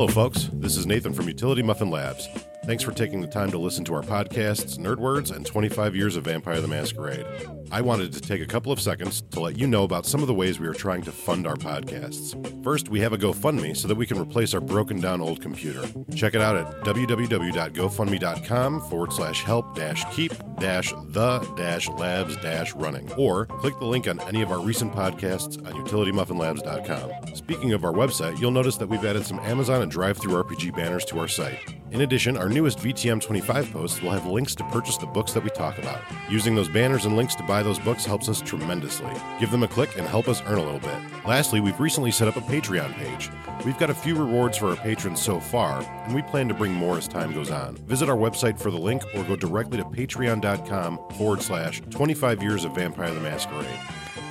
Hello, folks. This is Nathan from Utility Muffin Labs. Thanks for taking the time to listen to our podcasts, Nerd Words, and 25 Years of Vampire the Masquerade. I wanted to take a couple of seconds to let you know about some of the ways we are trying to fund our podcasts. First, we have a GoFundMe so that we can replace our broken down old computer. Check it out at www.gofundme.com forward slash help dash keep dash the dash labs dash running. Or click the link on any of our recent podcasts on utilitymuffinlabs.com. Speaking of our website, you'll notice that we've added some Amazon and DriveThruRPG banners to our site. In addition, our newest VTM 25 posts will have links to purchase the books that we talk about. Using those banners and links to buy those books helps us tremendously. Give them a click and help us earn a little bit. Lastly, we've recently set up a Patreon page. We've got a few rewards for our patrons so far, and we plan to bring more as time goes on. Visit our website for the link or go directly to patreon.com forward slash 25 years of Vampire the Masquerade.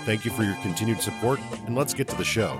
Thank you for your continued support, and let's get to the show.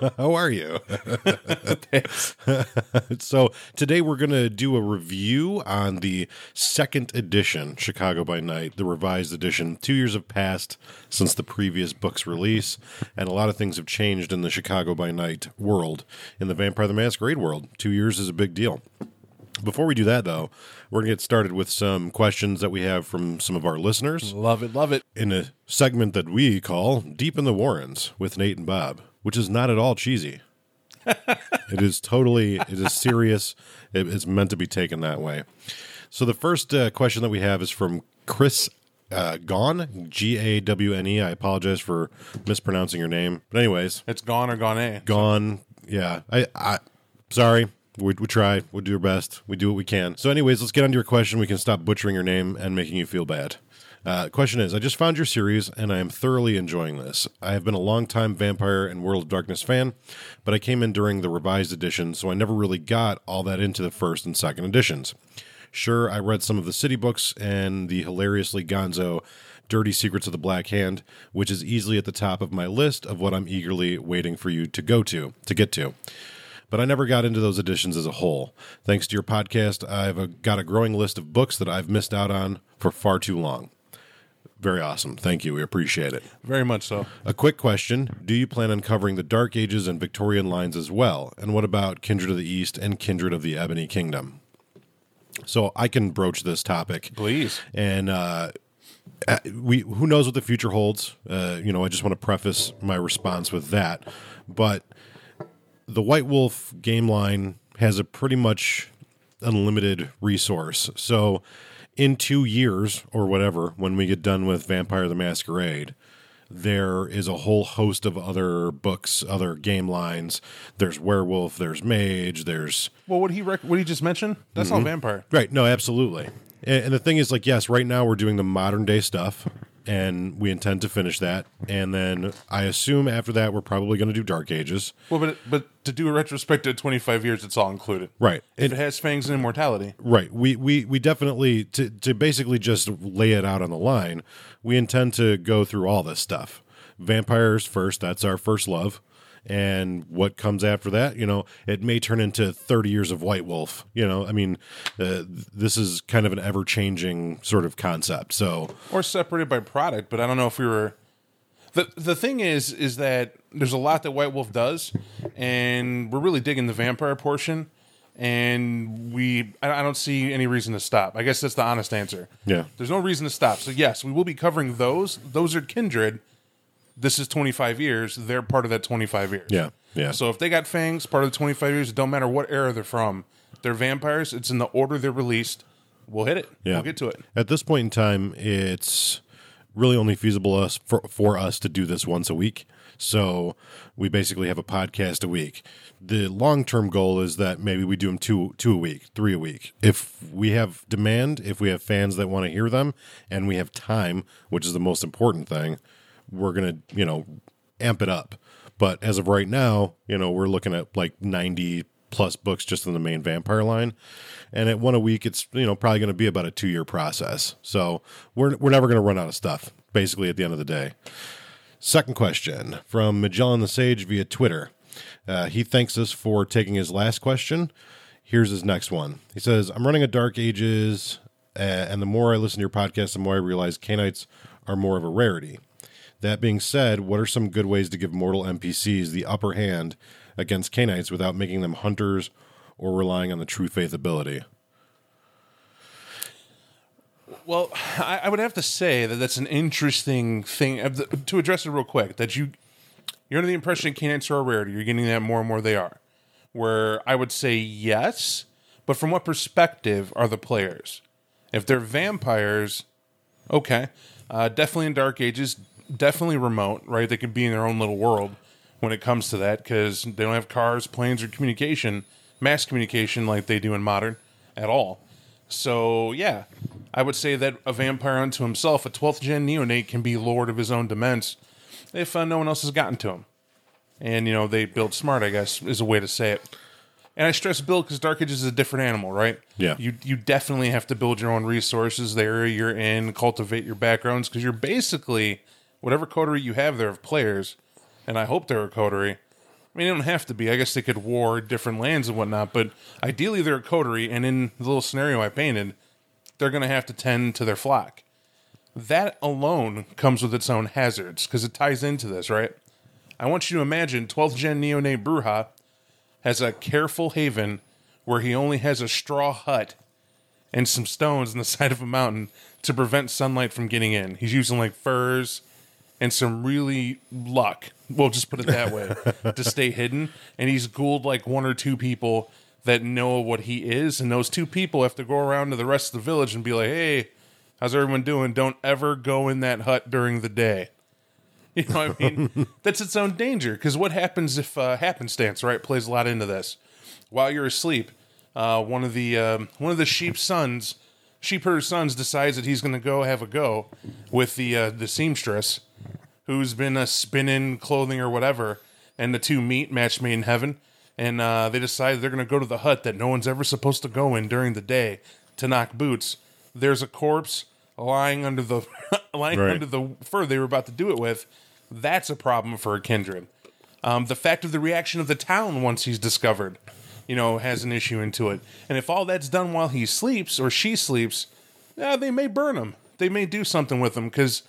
How are you? So today we're going to do a review on the second edition chicago by night the revised edition two years have passed since the previous book's release and a lot of things have changed in the chicago by night world in the vampire the masquerade world two years is a big deal before we do that though we're going to get started with some questions that we have from some of our listeners Love it. Love it. in a segment that we call deep in the warrens with nate and bob which is not at all cheesy it is totally it is serious it is meant to be taken that way so the first uh, question that we have is from chris uh, Gone, G A W N E. I apologize for mispronouncing your name, but anyways, It's gone or gone eh? Gone. Yeah, I, I, sorry. We, we try. We do our best. We do what we can. So, anyways, let's get on to your question. We can stop butchering your name and making you feel bad. Uh, question is I just found your series and I am thoroughly enjoying this. I have been a long-time Vampire and World of Darkness fan, but I came in during the revised edition, so I never really got all that into the first and second editions. Sure, I read some of the City books and the hilariously gonzo Dirty Secrets of the Black Hand, which is easily at the top of my list of what I'm eagerly waiting for you to go to, to get to but I never got into those editions as a whole. Thanks to your podcast, I've uh, got a growing list of books that I've missed out on for far too long. Very awesome. Thank you. We appreciate it. Very much so. A quick question Do you plan on covering the Dark Ages and Victorian lines as well? And what about Kindred of the East and Kindred of the Ebony Kingdom? So I can broach this topic Please. and uh, uh, we who knows what the future holds. Uh, you know, I just want to preface my response with that. But the White Wolf game line has a pretty much unlimited resource. So in two years or whatever, when we get done with Vampire the Masquerade, there is a whole host of other books, other game lines. There's werewolf, there's mage, there's Well, what he rec- what he just mentioned, that's all mm-hmm. vampire. Right. No, absolutely. And, and the thing is, like, yes, right now we're doing the modern day stuff, and we intend to finish that. And then I assume after that we're probably going to do Dark Ages. Well, but but to do a retrospective of 25 years, it's all included. Right. If And, it has fangs and immortality. right. We, we we definitely to to basically just lay it out on the line. We intend to go through all this stuff. Vampires first. That's our first love. And what comes after that, you know, it may turn into 30 years of White Wolf. You know, I mean, uh, this is kind of an ever changing sort of concept. So, Or separated by product, but I don't know if we were the the thing is is that there's a lot that White Wolf does, and we're really digging the vampire portion, and we I I don't see any reason to stop. I guess that's the honest answer. Yeah. There's no reason to stop. So yes, we will be covering those. Those are kindred. This is 25 years. They're part of that 25 years. Yeah, yeah. So if they got fangs, part of the 25 years, it don't matter what era they're from. They're vampires. It's in the order they're released. We'll hit it. Yeah. We'll get to it. At this point in time, it's really only feasible us for, for us to do this once a week. So we basically have a podcast a week. The long term goal is that maybe we do them two two a week, three a week. If we have demand, if we have fans that want to hear them, and we have time, which is the most important thing, we're gonna you know amp it up. But as of right now, you know we're looking at like ninety plus books just in the main vampire line. And at one a week it's you know probably going to be about a two year process. So we're, we're never going to run out of stuff basically at the end of the day. Second question from magellan the sage via twitter. Uh, he thanks us for taking his last question. Here's his next one. He says i'm running a dark ages uh, and the more i listen to your podcast the more i realize Cainites are more of a rarity that being said what are some good ways to give mortal npcs the upper hand against Cainites without making them hunters or relying on the true faith ability. Well, I, I would have to say that that's an interesting thing to address it real quick. That you you're under the impression Cainites are a rarity. You're getting that more and more they are. Where I would say yes, but from what perspective are the players? If they're vampires, okay, uh, definitely in Dark Ages, definitely remote, right? They could be in their own little world when it comes to that because they don't have cars, planes, or communication, mass communication like they do in modern at all. So yeah, I would say that a vampire unto himself, a 12th gen neonate, can be lord of his own dements if uh, no one else has gotten to him. And you know they build smart, I guess, is a way to say it. And I stress build because Dark Ages is a different animal, right? Yeah. You you definitely have to build your own resources, the area you're in, cultivate your backgrounds, because you're basically whatever coterie you have there of players, and I hope they're a coterie. I mean, they don't have to be. I guess they could war different lands and whatnot, but ideally they're a coterie, and in the little scenario I painted, they're going to have to tend to their flock. That alone comes with its own hazards because it ties into this, right? I want you to imagine 12th gen neonate Brujah has a careful haven where he only has a straw hut and some stones on the side of a mountain to prevent sunlight from getting in. He's using like furs and some really luck. We'll just put it that way to stay hidden. And he's ghouled like one or two people that know what he is. And those two people have to go around to the rest of the village and be like, hey, how's everyone doing? Don't ever go in that hut during the day. You know what I mean? That's its own danger. Because what happens if uh, happenstance, right, plays a lot into this? While you're asleep, uh, one of the um, one of the sheep's sons, herder's sons, decides that he's going to go have a go with the uh, the seamstress, who's been uh, spinning clothing or whatever, and the two meet, match made in heaven, and uh, they decide they're going to go to the hut that no one's ever supposed to go in during the day to knock boots. There's a corpse lying under the lying Right. under the fur they were about to do it with. That's a problem for a kindred. Um, the fact of the reaction of the town once he's discovered, you know, has an issue into it. And if all that's done while he sleeps or she sleeps, yeah, they may burn him. They may do something with him because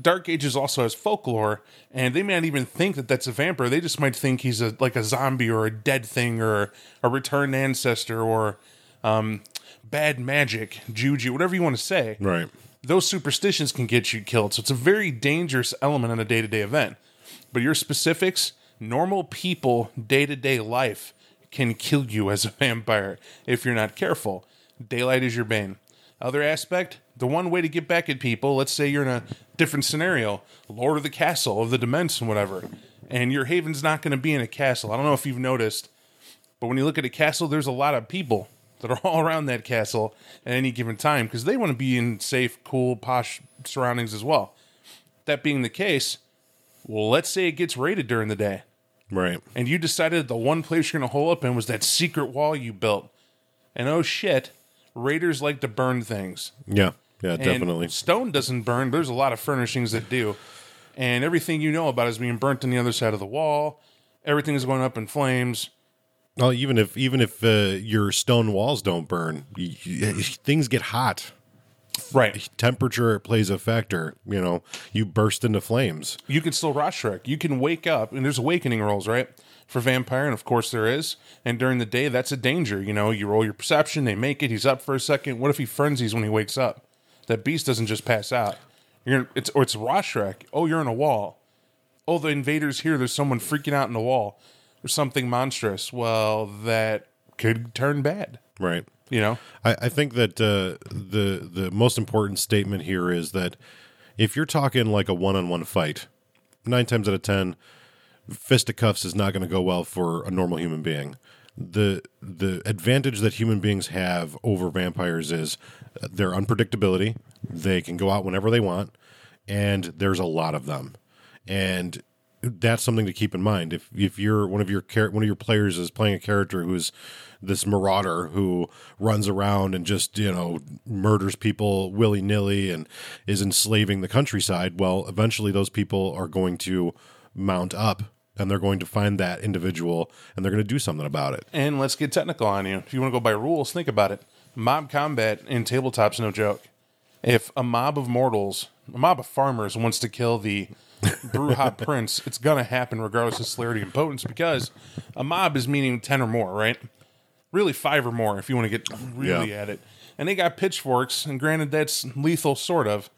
Dark Ages also has folklore, and they may not even think that that's a vampire. They just might think he's a like a zombie or a dead thing or a returned ancestor or um, bad magic, juju, whatever you want to say Right. those superstitions can get you killed. So it's a very dangerous element in a day to day event. But your specifics, normal people, day to day life can kill you as a vampire if you're not careful. Daylight is your bane. Other aspect, the one way to get back at people, let's say you're in a different scenario, Lord of the Castle, of the Dements, and whatever, and your haven's not going to be in a castle. I don't know if you've noticed, but when you look at a castle, there's a lot of people that are all around that castle at any given time because they want to be in safe, cool, posh surroundings as well. That being the case, well, let's say it gets raided during the day, Right. and you decided the one place you're going to hole up in was that secret wall you built. And oh shit, raiders like to burn things. Yeah. Yeah, And definitely. stone doesn't burn. but There's a lot of furnishings that do. And everything you know about is being burnt on the other side of the wall. Everything is going up in flames. Well, even if even if uh, your stone walls don't burn, y y things get hot. Right. Temperature plays a factor. You know, you burst into flames. you can still Rötschreck. You can wake up, and there's awakening rolls, right? For vampire, and of course there is. And during the day, that's a danger. You know, you roll your perception, they make it. He's up for a second. What if he frenzies when he wakes up? That beast doesn't just pass out. You're it's or it's Rötschreck. Oh, you're in a wall. Oh, the invaders here. There's someone freaking out in the wall. There's something monstrous. Well, that could turn bad. Right. You know. I, I think that uh, the the most important statement here is that if you're talking like a one-on-one fight, nine times out of ten, fisticuffs is not going to go well for a normal human being. The the advantage that human beings have over vampires is uh, their unpredictability. They can go out whenever they want, and there's a lot of them. And that's something to keep in mind. If if you're one of your one of your players is playing a character who's this marauder who runs around and just you know murders people willy nilly and is enslaving the countryside, well, eventually those people are going to mount up and they're going to find that individual and they're going to do something about it. And let's get technical on you. If you want to go by rules, think about it. Mob combat in tabletop's no joke. If a mob of mortals, a mob of farmers wants to kill the Brujah Prince, it's gonna happen regardless of celerity and potence because a mob is meaning ten or more, right? Really five or more if you want to get really Yeah. at it. And they got pitchforks, and granted that's lethal sort of.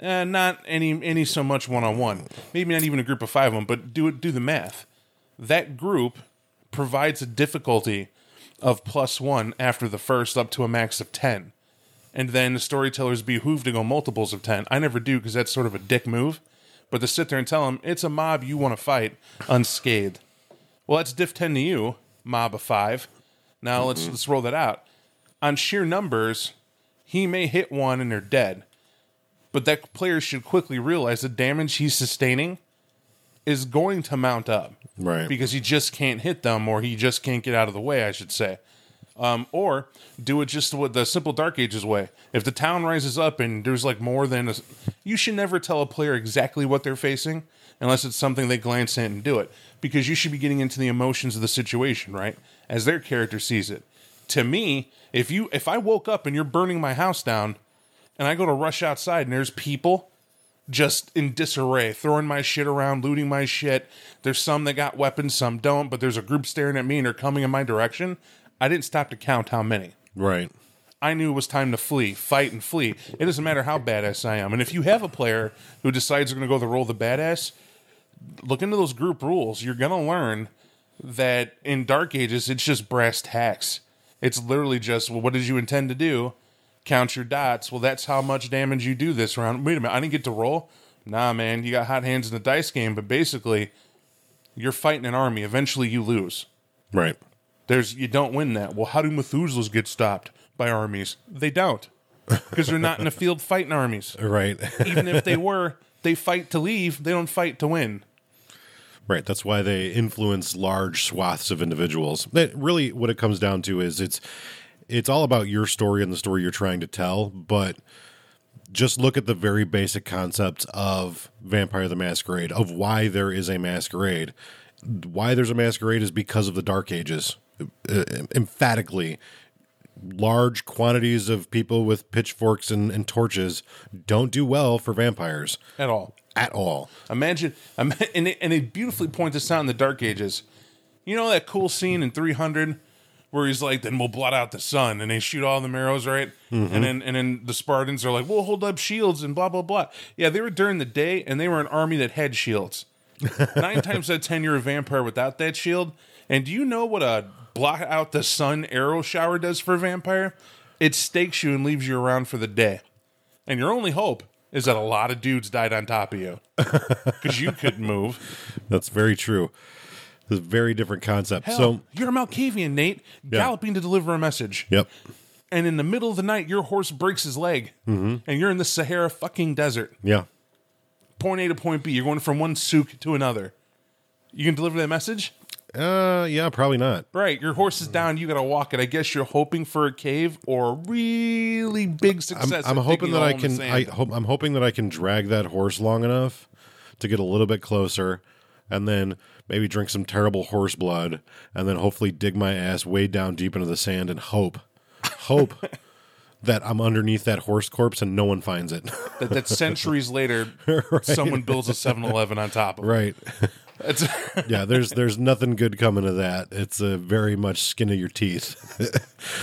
Eh, not any any so much one on one. Maybe not even a group of five of them, but do it do the math. That group provides a difficulty of plus one after the first up to a max of ten. And then the storytellers behoove to go multiples of ten. I never do because that's sort of a dick move. But to sit there and tell them it's a mob you want to fight unscathed. Well, that's diff ten to you, mob of five. Now let's let's roll that out. On sheer numbers, he may hit one and they're dead. But that player should quickly realize the damage he's sustaining is going to mount up. Right. Because he just can't hit them or he just can't get out of the way, I should say. Um, or do it just with the simple Dark Ages way. If the town rises up and there's like more than a. You should never tell a player exactly what they're facing unless it's something they glance at and do it. Because you should be getting into the emotions of the situation, right? As their character sees it. To me, if you if I woke up and you're burning my house down and I go to rush outside and there's people just in disarray, throwing my shit around, looting my shit. There's some that got weapons, some don't, but there's a group staring at me and they're coming in my direction. I didn't stop to count how many. Right. I knew it was time to flee, fight and flee. It doesn't matter how badass I am. And if you have a player who decides they're going to go the role of the badass, look into those group rules. You're going to learn that in Dark Ages, it's just brass tacks. It's literally just, well, what did you intend to do? Count your dots. Well, that's how much damage you do this round. Wait a minute, I didn't get to roll? Nah, man, you got hot hands in the dice game, but basically, you're fighting an army. Eventually, you lose. Right. There's you don't win that. Well, how do Methuselahs get stopped by armies? They don't because they're not in the field fighting armies. Right. Even if they were, they fight to leave. They don't fight to win. Right. That's why they influence large swaths of individuals. That really what it comes down to is it's it's all about your story and the story you're trying to tell, but just look at the very basic concepts of Vampire the Masquerade, of why there is a masquerade. Why there's a masquerade is because of the Dark Ages. Uh, emphatically, large quantities of people with pitchforks and, and torches don't do well for vampires At all. at all. Imagine, and it, and it beautifully points this out in the Dark Ages. You know that cool scene in 300 where he's like, "Then we'll blot out the sun," and they shoot all the arrows, right? And then and then the Spartans are like, "We'll hold up shields and blah blah blah." Yeah, they were during the day, and they were an army that had shields. Nine times out of ten, you're a vampire without that shield. And do you know what a blot out the sun arrow shower does for a vampire? It stakes you and leaves you around for the day. And your only hope is that a lot of dudes died on top of you because you couldn't move. That's very true. It's a very different concept. Hell, so, you're a Malkavian, Nate, galloping to deliver a message. yep. And in the middle of the night, your horse breaks his leg, mm-hmm. and you're in the Sahara fucking desert. Yeah. Point A to point B. You're going from one souk to another. You can deliver that message? Uh, yeah, probably not. Right. Your horse is down. You got to walk it. I guess you're hoping for a cave or a really big I'm, success. I'm hoping that I hole in the can. I hope I'm hoping that I can drag that horse long enough to get a little bit closer, and then maybe drink some terrible horse blood, and then hopefully dig my ass way down deep into the sand and hope, hope that I'm underneath that horse corpse and no one finds it. that, that centuries later, someone builds a 7 Eleven on top of it. right. It's, yeah, there's there's nothing good coming of that. It's a very much skin of your teeth.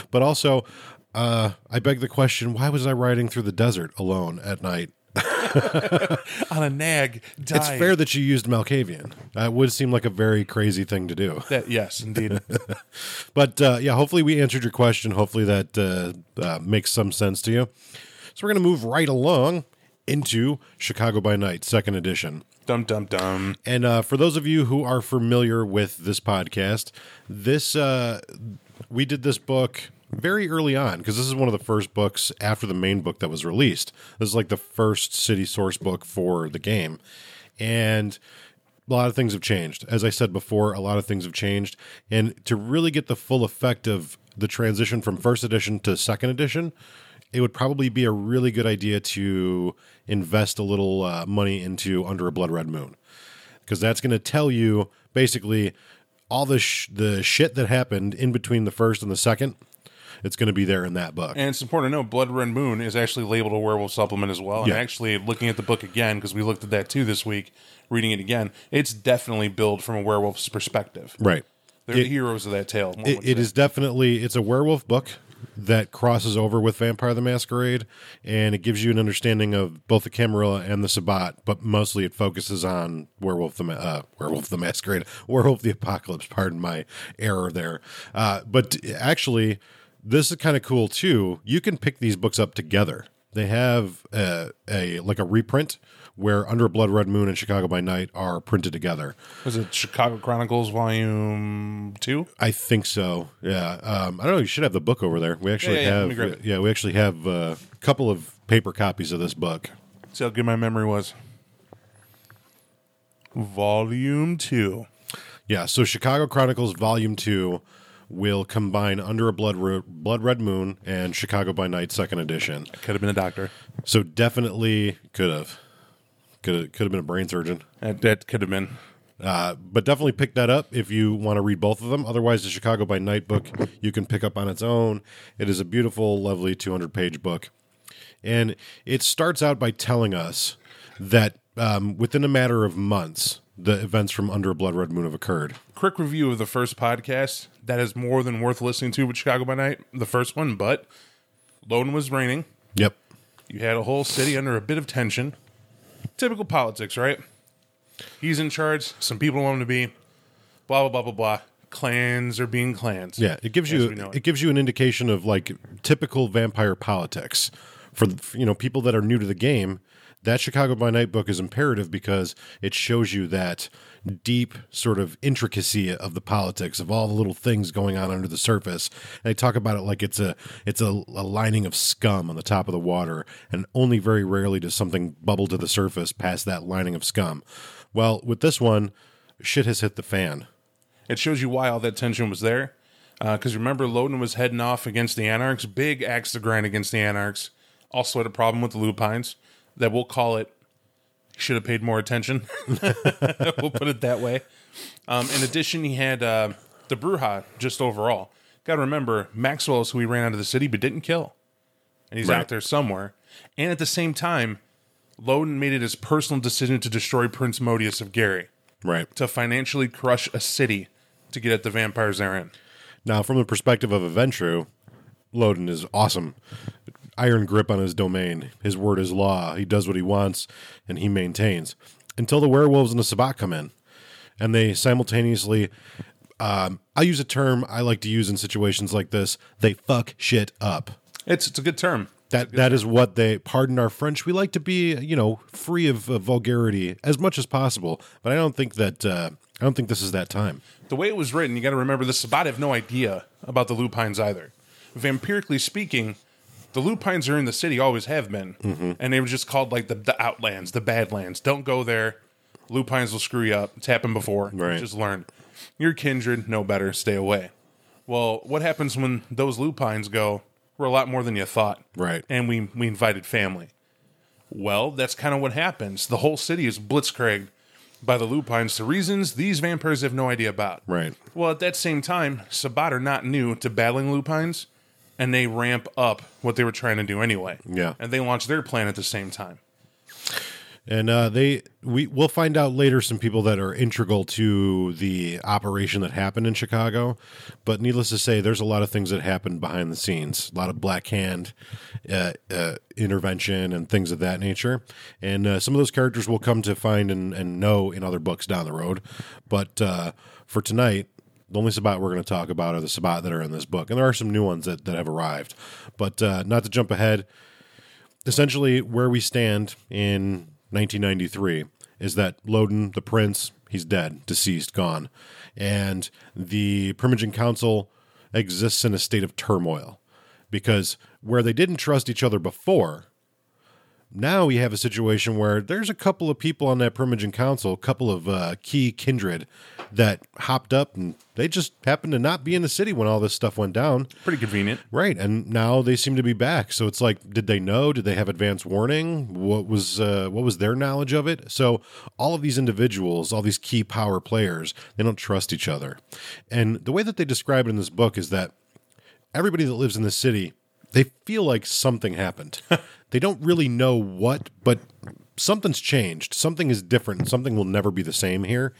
but also, uh, I beg the question: Why was I riding through the desert alone at night? on a nag. Died. It's fair that you used Malkavian. That would seem like a very crazy thing to do. That, yes, indeed. But uh, yeah, hopefully we answered your question. Hopefully that uh, uh, makes some sense to you. So we're going to move right along into Chicago by Night, second edition. Dum dum dum. And uh, for those of you who are familiar with this podcast, this uh, we did this book very early on because this is one of the first books after the main book that was released. This is like the first city source book for the game, and a lot of things have changed. As I said before, a lot of things have changed, and to really get the full effect of the transition from first edition to second edition, it would probably be a really good idea to invest a little uh, money into Under a Blood Red Moon because that's going to tell you basically all the sh- the shit that happened in between the first and the second. It's going to be there in that book. And it's important to know Blood Red Moon is actually labeled a werewolf supplement as well. And Yeah. actually, looking at the book again, because we looked at that too this week, reading it again, it's definitely billed from a werewolf's perspective. right. They're the heroes of that tale. It, it is definitely it's a werewolf book that crosses over with Vampire the Masquerade, and it gives you an understanding of both the Camarilla and the Sabbat, but mostly it focuses on Werewolf the uh, Werewolf the Masquerade, Werewolf the Apocalypse. Pardon my error there, uh, but actually, this is kind of cool too. You can pick these books up together. They have a, a like a reprint where Under a Blood Red Moon and Chicago by Night are printed together. Was it Chicago Chronicles Volume 2? I think so. Yeah. Um, I don't know. You should have the book over there. We actually Yeah, yeah, have. it. Yeah, we actually have uh, a couple of paper copies of this book. See how good my memory was. Volume 2. Yeah. So Chicago Chronicles Volume Two will combine Under a Blood Ro- Blood Red Moon and Chicago by Night Second Edition. Could have been a doctor. So definitely could have. Could have, could have been a brain surgeon. That, that could have been. Uh, but definitely pick that up if you want to read both of them. Otherwise, the Chicago by Night book you can pick up on its own. It is a beautiful, lovely 200 page book. And it starts out by telling us that um, within a matter of months, the events from Under a Blood Red Moon have occurred. Quick review of the first podcast. That is more than worth listening to with Chicago by Night, the first one, but Lone was reigning. Yep. You had a whole city under a bit of tension. Typical politics, right? He's in charge. Some people want him to be. Blah blah blah blah blah. Clans are being clans. Yeah, it gives you it. it. gives you an indication of like typical vampire politics for you know people that are new to the game. That Chicago by Night book is imperative because it shows you that deep sort of intricacy of the politics of all the little things going on under the surface. And they talk about it like it's a it's a, a lining of scum on the top of the water, and only very rarely does something bubble to the surface past that lining of scum. Well, with this one, shit has hit the fan. It shows you why all that tension was there. Uh, because remember, Lodin was heading off against the Anarchs. Big axe to grind against the Anarchs. Also had a problem with the Lupines. That we'll call it. Should have paid more attention. we'll put it that way. Um, in addition, he had uh, the Brujah just overall. Got to remember, Maxwell is who he ran out of the city but didn't kill. And he's Right. out there somewhere. And at the same time, Lodin made it his personal decision to destroy Prince Modius of Gary Right. to financially crush a city to get at the vampires they're in. Now, from the perspective of Aventru, Lodin is awesome. Iron grip on his domain. His word is law. He does what he wants, and he maintains. Until the werewolves and the Sabbat come in. And they simultaneously, um, I use a term I like to use in situations like this they fuck shit up. It's it's a good term. That that is what they pardon our French. We like to be, you know, free of uh, vulgarity as much as possible, but I don't think that uh, I don't think this is that time. The way it was written, you got to remember the Sabbat have no idea about the Lupines either. Vampirically speaking, the Lupines are in the city, always have been, mm-hmm. and they were just called like the, the Outlands, the Badlands. Don't go there. Lupines will screw you up. It's happened before. Right. Just learn. Your kindred, know better. Stay away. Well, what happens when those Lupines go? We're a lot more than you thought. Right. and we we invited family. Well, that's kind of what happens. The whole city is blitzkrieged by the lupines to reasons these vampires have no idea about. Right. Well, at that same time, Sabbat are not new to battling lupines, and they ramp up what they were trying to do anyway. Yeah. and they launch their plan at the same time. And uh, they we we'll find out later some people that are integral to the operation that happened in Chicago. But needless to say, there's a lot of things that happened behind the scenes. A lot of black hand uh, uh, intervention and things of that nature. And uh, some of those characters we'll come to find and, and know in other books down the road. But uh, for tonight. The only Sabbat we're going to talk about are the Sabbat that are in this book, and there are some new ones that, that have arrived. But uh, not to jump ahead, essentially where we stand in 1993 is that Lodin, the prince, he's dead, deceased, gone. And the Primogen Council exists in a state of turmoil because where they didn't trust each other before, now we have a situation where there's a couple of people on that Primogen Council, a couple of uh, key kindred that hopped up and they just happened to not be in the city when all this stuff went down. Pretty convenient. Right, and now they seem to be back. So it's like, did they know? Did they have advance warning? What was uh, what was their knowledge of it? So all of these individuals, all these key power players, they don't trust each other. And the way that they describe it in this book is that everybody that lives in the city, they feel like something happened. they don't really know what, but something's changed. Something is different. Something will never be the same here.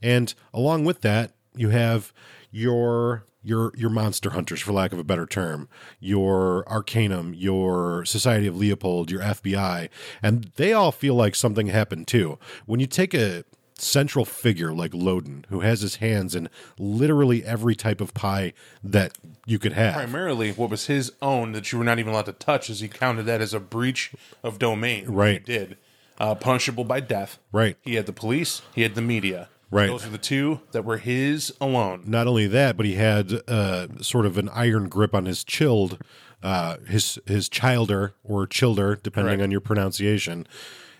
And along with that, you have your your your monster hunters for lack of a better term your arcanum your society of leopold your fbi and they all feel like something happened too when you take a central figure like lodin who has his hands in literally every type of pie that you could have Primarily, what was his own that you were not even allowed to touch, as he counted that as a breach of domain. Right. He did. Uh, punishable by death. Right. He had the police, he had the media. Right. Those are the two that were his alone. not only that, but he had uh, sort of an iron grip on his chilled, uh, his his childer or childer, depending Correct. on your pronunciation.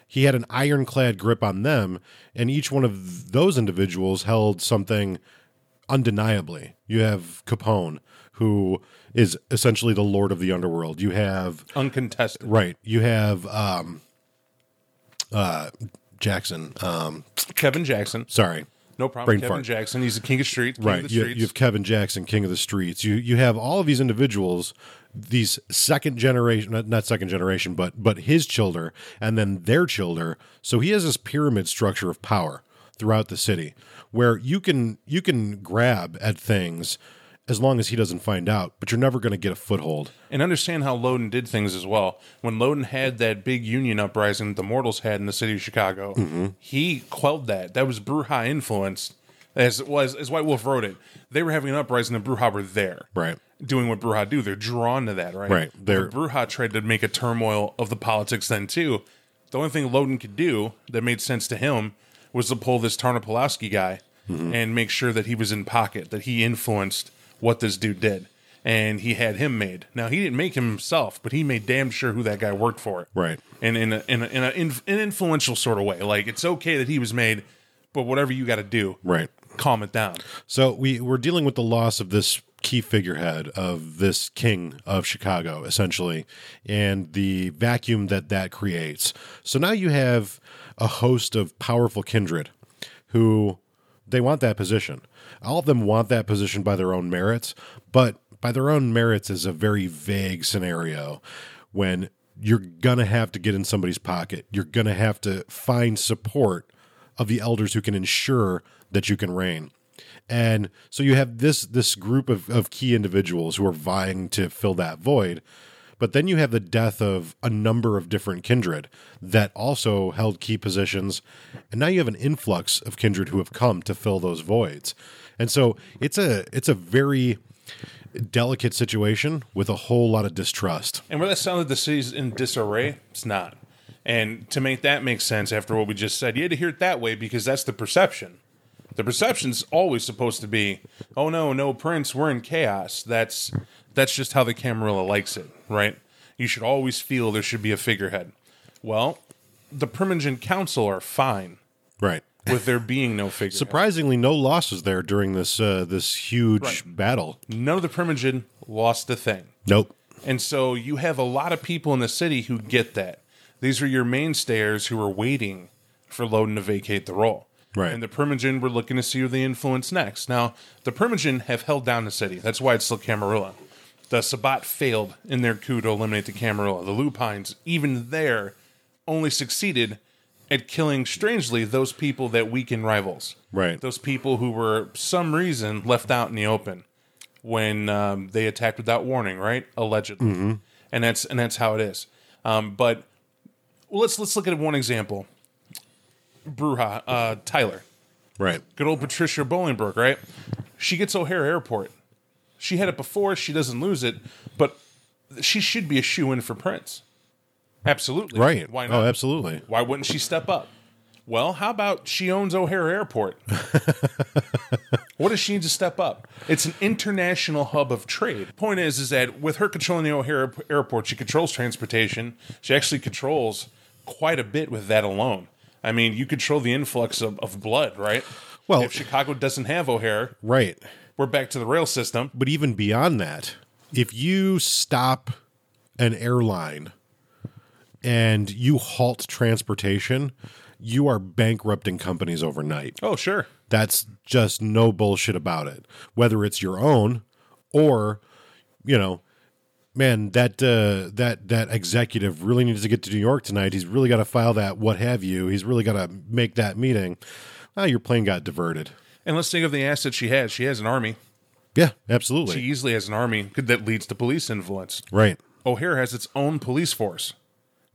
He had an ironclad grip on them, and each one of those individuals held something undeniably. You have Capone, who is essentially the lord of the underworld. You have Uncontested. right. You have um, uh, Jackson. Um, Kevin Jackson. sorry, No problem. Brain Kevin fart. Jackson. He's the king of streets. King right Of the you, you have kevin jackson king of the streets you you have all of these individuals these second generation not, second generation but but his children and then their children so he has this pyramid structure of power throughout the city where you can you can grab at things as long as he doesn't find out but you're never going to get a foothold and understand how Lodin did things as well. When Lodin had that big union uprising that the Mortals had in the city of Chicago, Mm-hmm. he quelled that. That was Brujah influenced, as it was as White Wolf wrote it. They were having an uprising, and Brujah were there, right doing what Brujah do. They're drawn to that, right? Right. They're, Brujah tried to make a turmoil of the politics then too. The only thing Lodin could do that made sense to him was to pull this Tarnopolowski guy Mm-hmm. and make sure that he was in pocket, that he influenced what this dude did. And he had him made. Now he didn't make him himself, but he made damn sure who that guy worked for. Right. And in a, in a, in a, in an influential sort of way. Like it's okay that he was made, but whatever you got to do, right calm it down. So we we're dealing with the loss of this key figurehead of this king of Chicago, essentially, and the vacuum that that creates. So now you have a host of powerful kindred who they want that position. All of them want that position by their own merits, but by their own merits is a very vague scenario when you're going to have to get in somebody's pocket. You're going to have to find support of the elders who can ensure that you can reign. And so you have this this group of, of key individuals who are vying to fill that void. But then you have the death of a number of different kindred that also held key positions. And now you have an influx of kindred who have come to fill those voids. And so it's a it's a very delicate situation with a whole lot of distrust. And where that sounded the city's in disarray, it's not. And to make that make sense after what we just said, you had to hear it that way because that's the perception. The perception's always supposed to be, oh no, no prince, we're in chaos. That's that's just how the Camarilla likes it, right? You should always feel there should be a figurehead. Well, the Primogen Council are fine Right. with there being no figurehead. Surprisingly, no losses there during this uh, this huge Right. battle. None of the Primogen lost a thing. Nope. And so you have a lot of people in the city who get that. These are your mainstayers who are waiting for Lodin to vacate the role. Right. And the Primogen were looking to see who they influence next. Now, the Primogen have held down the city. That's why it's still Camarilla. The Sabbat failed in their coup to eliminate the Camarilla. The Lupines, even there, only succeeded at killing, strangely, those people that weaken rivals. Right. Those people who were, some reason, left out in the open when um, they attacked without warning, right? Allegedly, and that's and that's how it is. Um, but well, let's let's look at one example. Brujah, uh, Tyler, Right. good old Patricia Bolingbroke, right? She gets O'Hare Airport. She had it before. She doesn't lose it, but she should be a shoe in for Prince. Absolutely. Right. Why not? Oh, absolutely. Why wouldn't she step up? Well, how about she owns O'Hare Airport? what does she need to step up? It's an international hub of trade. Point is, is that with her controlling the O'Hare Airport, she controls transportation. She actually controls quite a bit with that alone. I mean, you control the influx of, of blood, right? Well- if Chicago doesn't have O'Hare, Right. we're back to the rail system. But even beyond that, if you stop an airline and you halt transportation, you are bankrupting companies overnight. Oh, sure. That's just no bullshit about it. Whether it's your own or, you know, man, that uh, that that executive really needs to get to New York tonight. He's really got to file that what have you. He's really got to make that meeting. Ah, your plane got diverted. And let's think of the assets she has. She has an army. Yeah, absolutely. She easily has an army that leads to police influence. right. O'Hare has its own police force,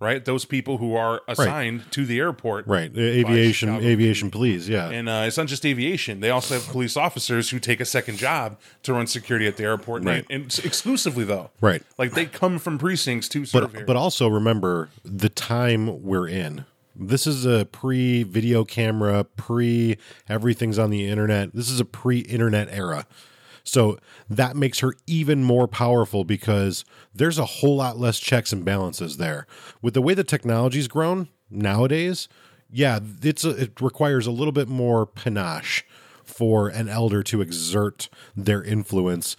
right? Those people who are assigned to the airport, Right. Aviation aviation police, yeah. And uh, it's not just aviation; they also have police officers who take a second job to run security at the airport, Right. and, and exclusively though, Right. Like they come from precincts to serve here. but but also remember the time we're in. This is a pre video camera, pre everything's on the internet. This is a pre internet era. So that makes her even more powerful because there's a whole lot less checks and balances there. With the way the technology's grown nowadays, yeah, it's a, it requires a little bit more panache for an elder to exert their influence,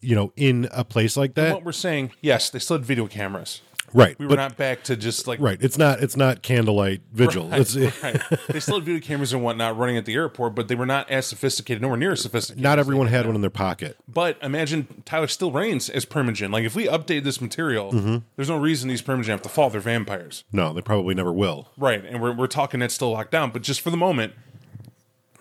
you know, in a place like that. what we're saying, yes, they still had video cameras. Right. We were but not back to just like Right. It's not. It's not candlelight vigil. It's right. They still had video cameras and whatnot running at the airport, but they were not as sophisticated, nowhere near as sophisticated. not everyone had one in their pocket. But imagine Tyler still reigns as Primogen. Like if we update this material, Mm-hmm. there's no reason these Primogen have to fall. They're vampires, No, they probably never will. right? And we're we're talking that's still locked down. But just for the moment,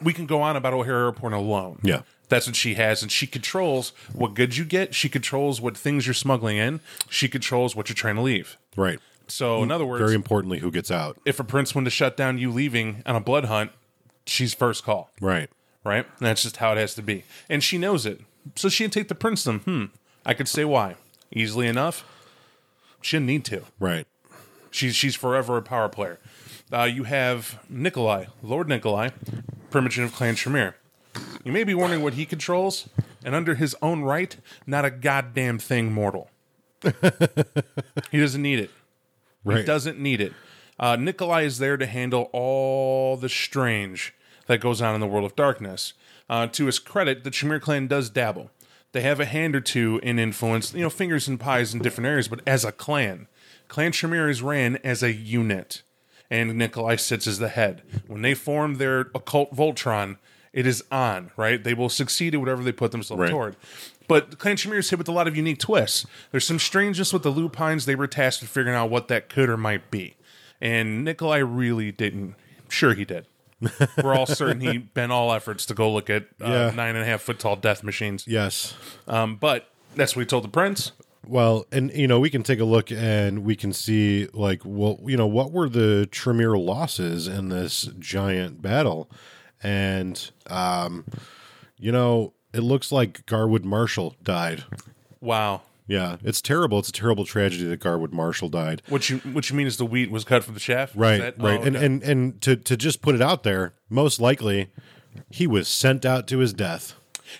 we can go on about O'Hare Airport alone. Yeah. That's what she has, and she controls what goods you get. She controls what things you're smuggling in. She controls what you're trying to leave. Right. So, in other words, Very importantly, who gets out. if a prince wanted to shut down you leaving on a blood hunt, she's first call. Right. right? And that's just how it has to be. And she knows it. So she can take the princedom. Hmm. I could say why. Easily enough. She didn't need to. Right. She's she's forever a power player. Uh, you have Nikolai, Lord Nikolai, Primogen of Clan Tremere. You may be wondering what he controls, and under his own right, not a goddamn thing mortal. he doesn't need it. Right. He doesn't need it. Uh, Nikolai is there to handle all the strange that goes on in the world of darkness. Uh, to his credit, the Tremere clan does dabble. They have a hand or two in influence, you know, fingers and pies in different areas, but as a clan, Clan Tremere is ran as a unit, and Nikolai sits as the head. When they form their occult Voltron, it is on, right? They will succeed at whatever they put themselves Right. toward. But Clan Tremere is hit with a lot of unique twists. There's some strangeness with the lupines. They were tasked with figuring out what that could or might be. And Nikolai really didn't. Sure, he did. We're all certain he bent all efforts to go look at uh, Yeah. nine and a half foot tall death machines. Yes. Um, but that's what he told the prince. Well, and you know, we can take a look and we can see like well, you know, what were the Tremere losses in this giant battle? And um, you know, it looks like Garwood Marshall died. Wow. Yeah, it's terrible. It's a terrible tragedy that Garwood Marshall died. What you what you mean is the wheat was cut from the shaft? Right, right. oh, And okay. and and to to just put it out there, most likely he was sent out to his death.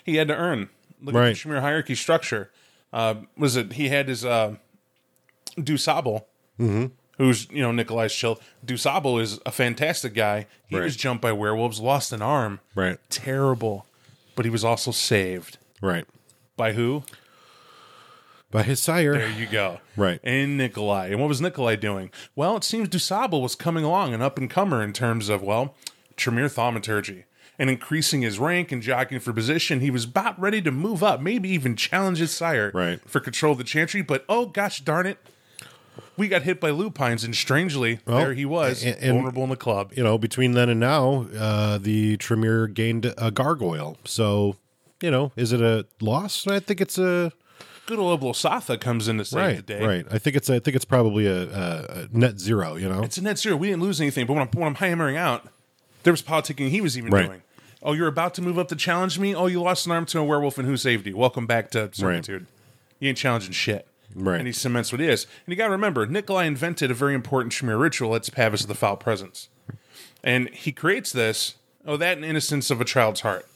he had to earn. Look at Right. the Tremere hierarchy structure. Uh, was it he had his uh, Dusable, Mm-hmm. Who's you know Nikolai's chill. Dusabo is a fantastic guy. He Right. was jumped by werewolves, lost an arm, Right. terrible, but he was also saved Right. by who? By his sire. There you go. Right. And Nikolai. And what was Nikolai doing? Well, it seems Dusabo was coming along an up and comer in terms of, well, Tremere thaumaturgy. And increasing his rank and jockeying for position, he was about ready to move up, maybe even challenge his sire Right. for control of the chantry. But oh gosh darn it, we got hit by lupines, and strangely, there he was, and- and- vulnerable in the club. you know, between then and now, uh, the Tremere gained a gargoyle. So, you know, is it a loss? I think it's a Good old Losatha comes in to save the right, day. right. I think it's I think it's probably a, a, a net zero. You know, It's a net zero. We didn't lose anything, but when I'm, when I'm hammering out, there was politicking he was even Right. doing. Oh, you're about to move up to challenge me? Oh, you lost an arm to a werewolf and who saved you? Welcome back to servitude. You ain't challenging shit. Right. And he cements what he is. And you got to remember, Nikolai invented a very important Tremere ritual. It's Pavis of the Foul Presence. And he creates this. Oh, that and Innocence of a Child's Heart.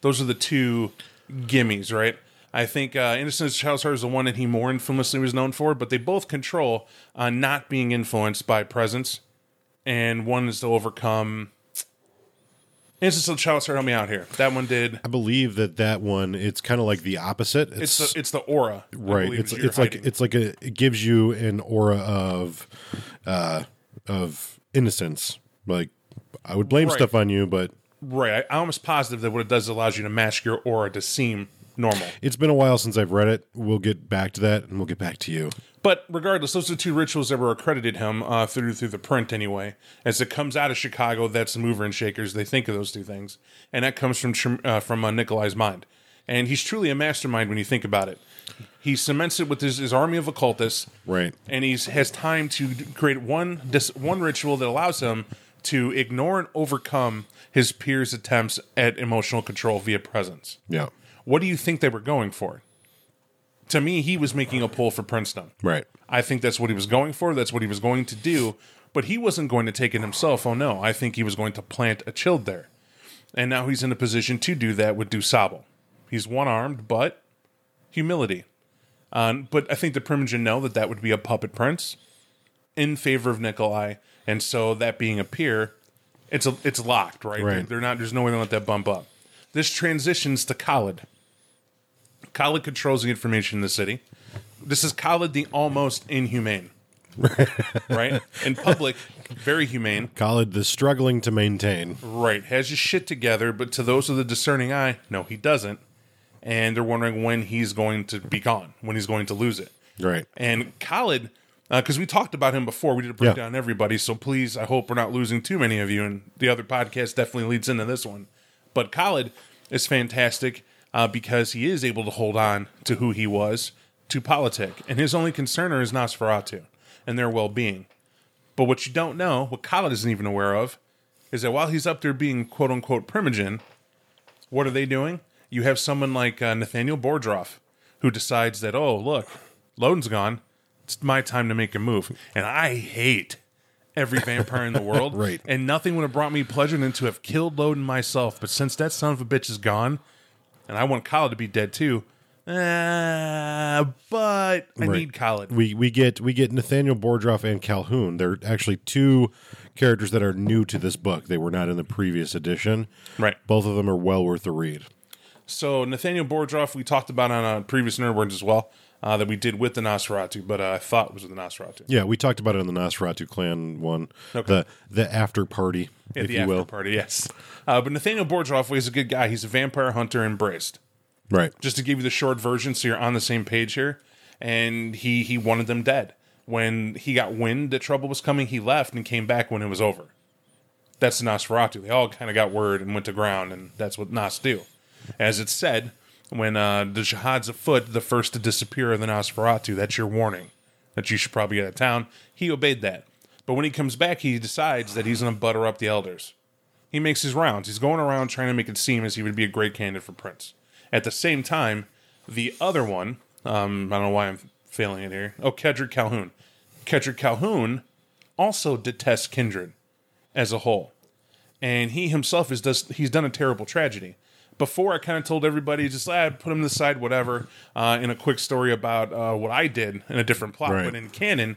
Those are the two gimmies, right? I think uh, Innocence of a Child's Heart is the one that he more infamously was known for, but they both control uh, not being influenced by presence. And one is to overcome. Innocence of a Child's Heart, help me out here. That one did. I believe that that one it's kind of like the opposite. It's the, it's the aura. Right. It's it's like it's like a it gives you an aura of uh of innocence. Like I would blame Right. stuff on you, but Right. I, I'm almost positive that what it does is allows you to mask your aura to seem normal. it's been a while since I've read it. We'll get back to that and we'll get back to you. But regardless, those are the two rituals that were accredited him uh, through through the print anyway. As it comes out of Chicago, that's the mover and shakers. They think of those two things, and that comes from uh, from uh, Nikolai's mind. And he's truly a mastermind when you think about it. He cements it with his, his army of occultists, Right. and he has time to create one dis- one ritual that allows him to ignore and overcome his peers' attempts at emotional control via presence. Yeah. What do you think they were going for? To me, he was making a pull for Princeton. Right. I think that's what he was going for. That's what he was going to do. But he wasn't going to take it himself. Oh no, I think he was going to plant a child there. And now he's in a position to do that with Dusable. He's one armed, but humility. Um, but I think the Primogen know that that would be a puppet prince in favor of Nikolai. And so that being a peer, it's a, it's locked, right? Right. They're, they're not. There's no way to let that bump up. This transitions to Khalid. Khalid controls the information in the city. This is Khalid the almost inhumane. right? In public, very humane. Khalid the struggling to maintain. Right. Has his shit together, but to those with a discerning eye, no, he doesn't. And they're wondering when he's going to be gone, when he's going to lose it. Right. And Khalid, uh, because we talked about him before, we did a breakdown on everybody. So please, I hope we're not losing too many of you. And the other podcast definitely leads into this one. But Khalid is fantastic uh, because he is able to hold on to who he was, to politic. And his only concerner is Nosferatu and their well being. But what you don't know, what Khalid isn't even aware of, is that while he's up there being quote unquote primogen, what are they doing? You have someone like uh, Nathaniel Bordroff who decides that, oh, look, Lodin's gone. It's my time to make a move. And I hate every vampire in the world. Right. And nothing would have brought me pleasure than to have killed Lodin myself. But since that son of a bitch is gone, and I want Khalid to be dead too, uh, but I Right. need Khalid. We we get we get Nathaniel Bordroff and Calhoun. They're actually two characters that are new to this book. They were not in the previous edition. Right. Both of them are well worth a read. So Nathaniel Bordroff, we talked about on a previous Nerd Words as well, uh, that we did with the Nosferatu, but uh, I thought was with the Nosferatu. Yeah, we talked about it in the Nosferatu clan one. The the after party, At if the you after will. party, yes. Uh, but Nathaniel Bordroff is a good guy. He's a vampire hunter embraced. Right. Just to give you the short version, so you're on the same page here. And he he wanted them dead. When he got wind that trouble was coming, he left and came back when it was over. That's the Nosferatu. They all kind of got word and went to ground, and that's what Nos do. As it's said, when uh, the jihad's afoot, the first to disappear are the Nosferatu. That's your warning that you should probably get out of town. He obeyed that. But when he comes back, he decides that he's going to butter up the elders. He makes his rounds. He's going around trying to make it seem as he would be a great candidate for Prince. At the same time, the other one, um, I don't know why I'm failing it here. Oh, Kedrick Calhoun. Kedrick Calhoun also detests Kindred as a whole. And he himself is does he's done a terrible tragedy. Before I kind of told everybody just ah, put him to the side, whatever. Uh, in a quick story about uh, what I did in a different plot, Right. but in canon,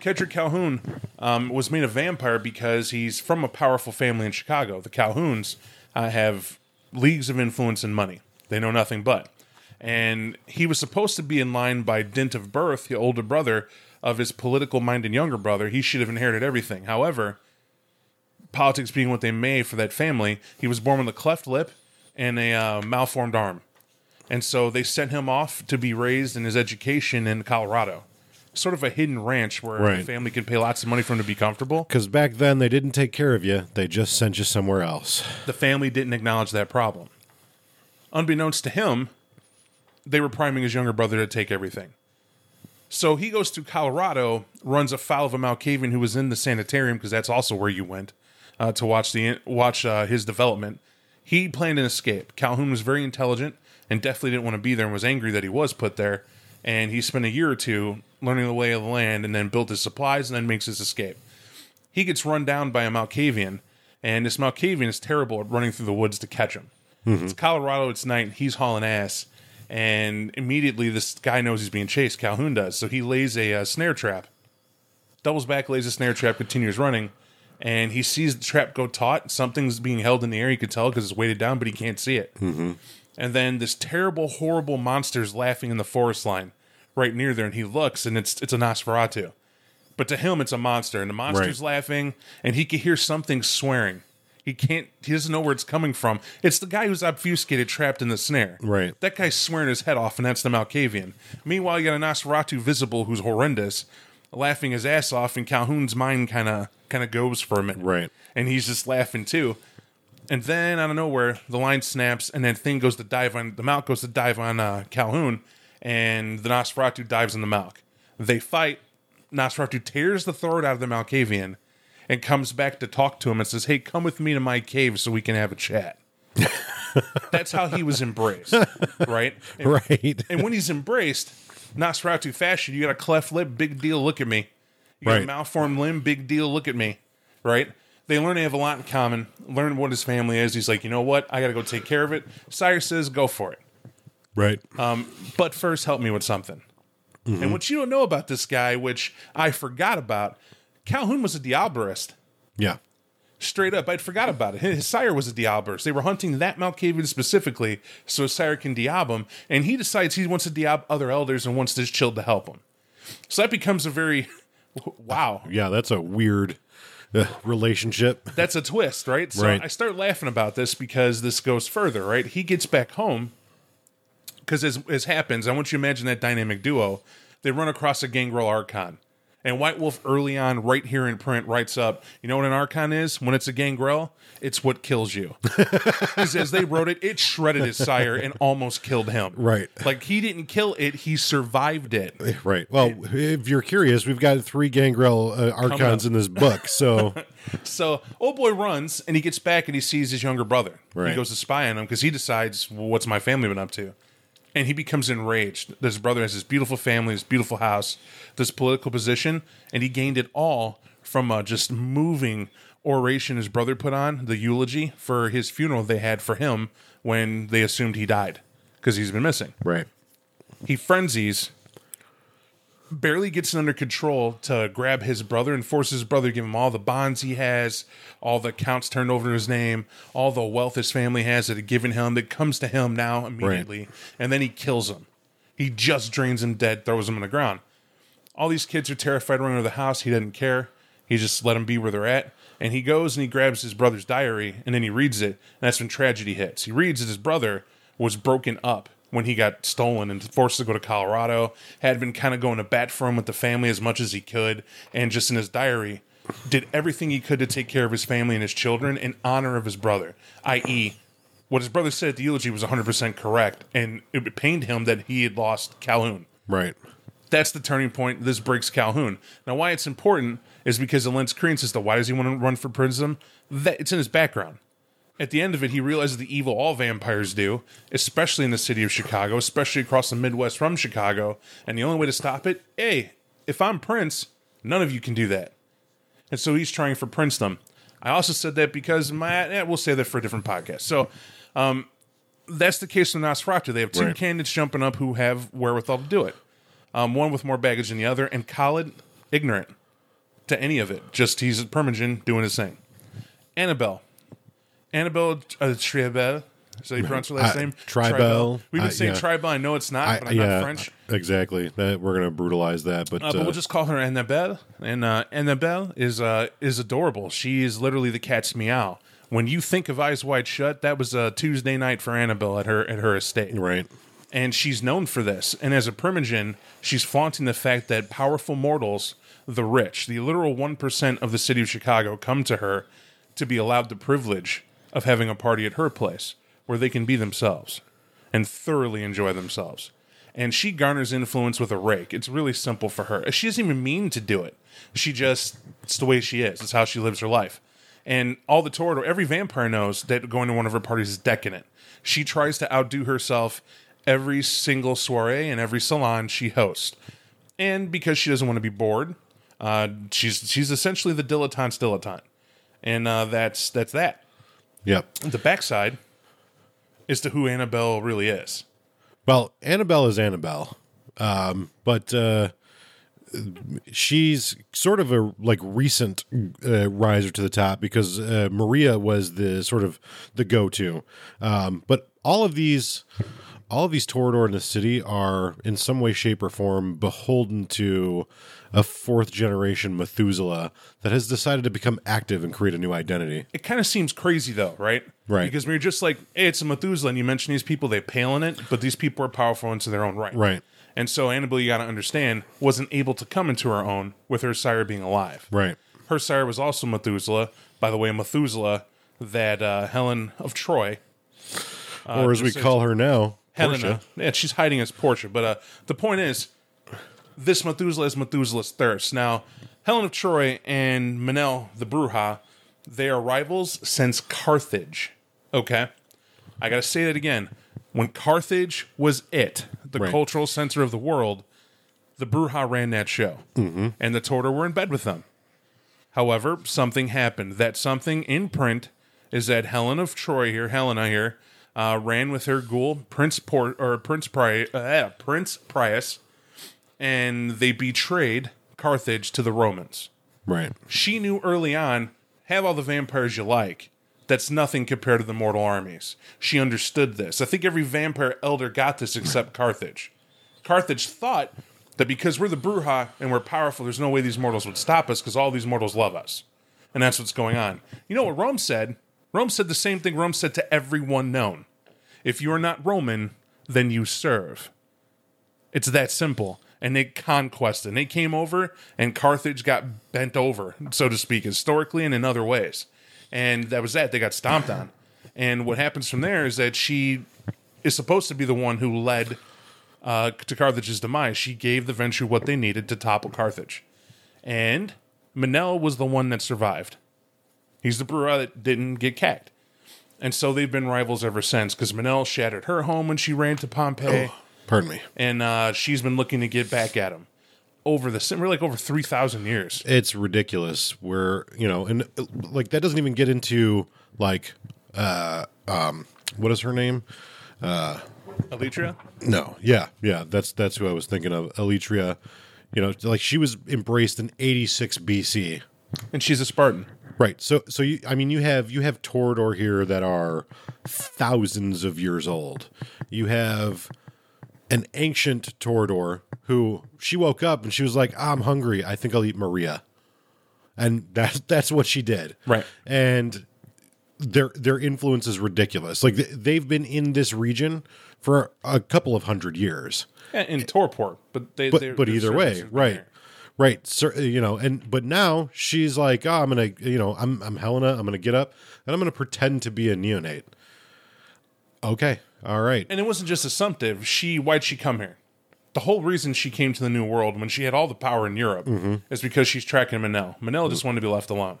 Kedrick Calhoun um, was made a vampire because he's from a powerful family in Chicago. The Calhouns uh, have leagues of influence and money. They know nothing but. And he was supposed to be in line by dint of birth, the older brother of his political minded younger brother. He should have inherited everything. However, politics being what they may for that family, he was born with a cleft lip and a uh, malformed arm. And so they sent him off to be raised in his education in Colorado. Sort of a hidden ranch where the Right. family can pay lots of money for him to be comfortable. Because back then they didn't take care of you; they just sent you somewhere else. The family didn't acknowledge that problem. Unbeknownst to him, they were priming his younger brother to take everything. So he goes to Colorado, runs afoul of a Malkavian who was in the sanitarium because that's also where you went uh, to watch the watch uh, his development. He planned an escape. Calhoun was very intelligent and definitely didn't want to be there and was angry that he was put there. and he spent a year or two learning the way of the land, and then built his supplies, and then makes his escape. He gets run down by a Malkavian, and this Malkavian is terrible at running through the woods to catch him. It's Colorado, it's night, and he's hauling ass, and immediately this guy knows he's being chased. Calhoun does, so he lays a uh, snare trap doubles back, lays a snare trap, continues running, and he sees the trap go taut. Something's being held in the air. He can tell because it's weighted down, but he can't see it. Mm-hmm. And then this terrible, horrible monster's laughing in the forest line right near there, and he looks, and it's it's a Nosferatu. But to him, it's a monster, and the monster's laughing, and he can hear something swearing. He can't. He doesn't know where it's coming from. It's the guy who's obfuscated, trapped in the snare. Right. That guy's swearing his head off, and that's the Malkavian. Meanwhile, you got a Nosferatu visible who's horrendous, laughing his ass off, and Calhoun's mind kind of kind of goes for a minute. Right. And he's just laughing too. And then out of nowhere, the line snaps, and then thing goes to dive on the Malk goes to dive on uh, Calhoun, and the Nosferatu dives on the Malk. They fight. Nosferatu tears the throat out of the Malkavian, and comes back to talk to him and says, "Hey, come with me to my cave so we can have a chat." That's how he was embraced, right? And, Right. and when he's embraced, Nosferatu fashion, you got a cleft lip, big deal, look at me. You got a malformed limb, big deal, look at me. Right? They learn they have a lot in common, learn what his family is. He's like, you know what? I got to go take care of it. Sire says, go for it. Right. Um, but first, help me with something. And mm-hmm. what you don't know about this guy, which I forgot about, Calhoun was a Diablerist. yeah. Straight up, I'd forgot about it. His sire was a Diablerist. They were hunting that Malkavian specifically so his sire can Diab him, and he decides he wants to Diab other elders and wants this child to help him. So that becomes a very wow. Yeah. That's a weird uh, relationship. That's a twist, right? So Right. I start laughing about this because this goes further, right? He gets back home because as, as happens, I want you to imagine that dynamic duo. They run across a Gangrel Archon. And White Wolf early on, right here in print, writes up, you know what an Archon is? When it's a Gangrel, it's what kills you. Because as they wrote it, it shredded his sire and almost killed him. Right. Like he didn't kill it, he survived it. Right. Well, if you're curious, we've got three Gangrel uh, archons in this book. So, So old boy runs and he gets back and he sees his younger brother. Right. He goes to spy on him because he decides, well, what's my family been up to? And he becomes enraged. that His brother has this beautiful family, this beautiful house, this political position, and he gained it all from a just moving oration his brother put on, the eulogy for his funeral they had for him when they assumed he died because he's been missing right. he frenzies barely gets it under control to grab his brother and force his brother to give him all the bonds he has all the accounts turned over to his name all the wealth his family has that had given him that comes to him now immediately. And then he kills him. He just drains him dead throws him on the ground. All these kids are terrified running to the house. He doesn't care. He just let them be where they're at. And he goes and he grabs his brother's diary and then he reads it. And that's when tragedy hits. He reads that his brother was broken up when he got stolen and forced to go to colorado had been kind of going to bat for him with the family as much as he could and just in his diary did everything he could to take care of his family and his children in honor of his brother i.e what his brother said at the eulogy was 100% correct and it pained him that he had lost calhoun Right. that's the turning point. This breaks Calhoun. Now, why it's important is because lends credence as to why does he want to run for prison? That it's in his background. At the end of it, he realizes the evil all vampires do, especially in the city of Chicago, especially across the Midwest from Chicago. And the only way to stop it, hey, if I'm Prince, none of you can do that. And so he's trying for princedom. I also said that because my eh, we'll say that for a different podcast. So um, that's the case with Nosferatu. They have two Right. candidates jumping up who have wherewithal to do it. Um, one with more baggage than the other, and Khalid ignorant to any of it. Just he's a Primogen doing his thing. Annabelle, Annabelle uh, Triebel. Is that you pronounce her last I- name? Tribel. We've been I- saying yeah. Tribel. I know it's not, I, but I'm yeah. not French. Exactly. That we're gonna brutalize that, but, Uh, but uh, we'll just call her Annabelle. And uh, Annabelle is uh, is adorable. She is literally the cat's meow. When you think of Eyes Wide Shut, that was a Tuesday night for Annabelle at her at her estate, right. and she's known for this. And as a Primogen, she's flaunting the fact that powerful mortals, the rich, the literal one percent of the city of Chicago, come to her to be allowed the privilege of having a party at her place where they can be themselves and thoroughly enjoy themselves. And she garners influence with a rake. It's really simple for her. She doesn't even mean to do it. She just, it's the way she is. It's how she lives her life. And all the Toreador, every vampire knows that going to one of her parties is decadent. She tries to outdo herself every single soiree and every salon she hosts. And because she doesn't want to be bored, uh, she's she's essentially the dilettante's dilettante, and uh, that's that's that. Yep. The backside is to who Annabelle really is. Well, Annabelle is Annabelle, um, but uh, she's sort of a like recent uh, riser to the top because uh, Maria was the sort of the go-to. Um, but all of these, all of these Toreador in the city are in some way, shape, or form beholden to a fourth generation Methuselah that has decided to become active and create a new identity. It kind of seems crazy though, right? Right. Because when you're just like, hey, it's a Methuselah, and you mention these people, they pale in it, but these people are powerful into their own right. Right. And so Annabelle, you got to understand, wasn't able to come into her own with her sire being alive. Right. Her sire was also Methuselah. By the way, Methuselah, that uh, Helen of Troy, or as we call her now, Helena. Portia. Yeah, she's hiding as Portia. But uh, the point is, this Methuselah is Methuselah's thirst. Now, Helen of Troy and Manel the Brujah, they are rivals since Carthage. Okay? I got to say that again. When Carthage was it, the Right. cultural center of the world, the Brujah ran that show. Mm-hmm. And the Toreador were in bed with them. However, something happened. That something in print is that Helen of Troy here, Helena here, uh, ran with her ghoul Prince Port or Prince Pri- uh, Prince Prius, and they betrayed Carthage to the Romans. Right. She knew early on, have all the vampires you like. That's nothing compared to the mortal armies. She understood this. I think every vampire elder got this except Carthage. Carthage thought that because we're the Brujah and we're powerful, there's no way these mortals would stop us because all these mortals love us. And that's what's going on. You know what Rome said? Rome said the same thing Rome said to everyone known. If you're not Roman, then you serve. It's that simple. And they conquested. And they came over, and Carthage got bent over, so to speak, historically and in other ways. And that was that. They got stomped on. And what happens from there is that she is supposed to be the one who led uh, to Carthage's demise. She gave the Ventrue what they needed to topple Carthage. And Manel was the one that survived. He's the brewer that didn't get cacked. And so they've been rivals ever since because Manel shattered her home when she ran to Pompeii Pardon me. and uh, she's been looking to get back at him over the we're like over three thousand years. it's ridiculous. We're you know and uh, like that doesn't even get into like uh um what is her name? Elytria, no. Yeah. Yeah. That's that's who i was thinking of. Elytria you know like she was embraced in 86 bc and she's a Spartan. right. So so you i mean you have you have Toreador here that are thousands of years old. You have an ancient Toreador who she woke up and she was like ah, i'm hungry. I think i'll eat maria. And that's that's what she did. Right. and their their influence is ridiculous. Like th- they've been in this region for a couple of hundred years. Yeah, in Torpor, but they but they're- but either way servants have been right. there. right. Cer- you know and but now she's like oh i'm gonna you know i'm i'm helena. I'm gonna get up and i'm gonna pretend to be a neonate. Okay all right And it wasn't just assumptive. She why'd she come here? The whole reason she came to the New World when she had all the power in Europe Mm-hmm. is because she's tracking Manel. Manel just wanted to be left alone.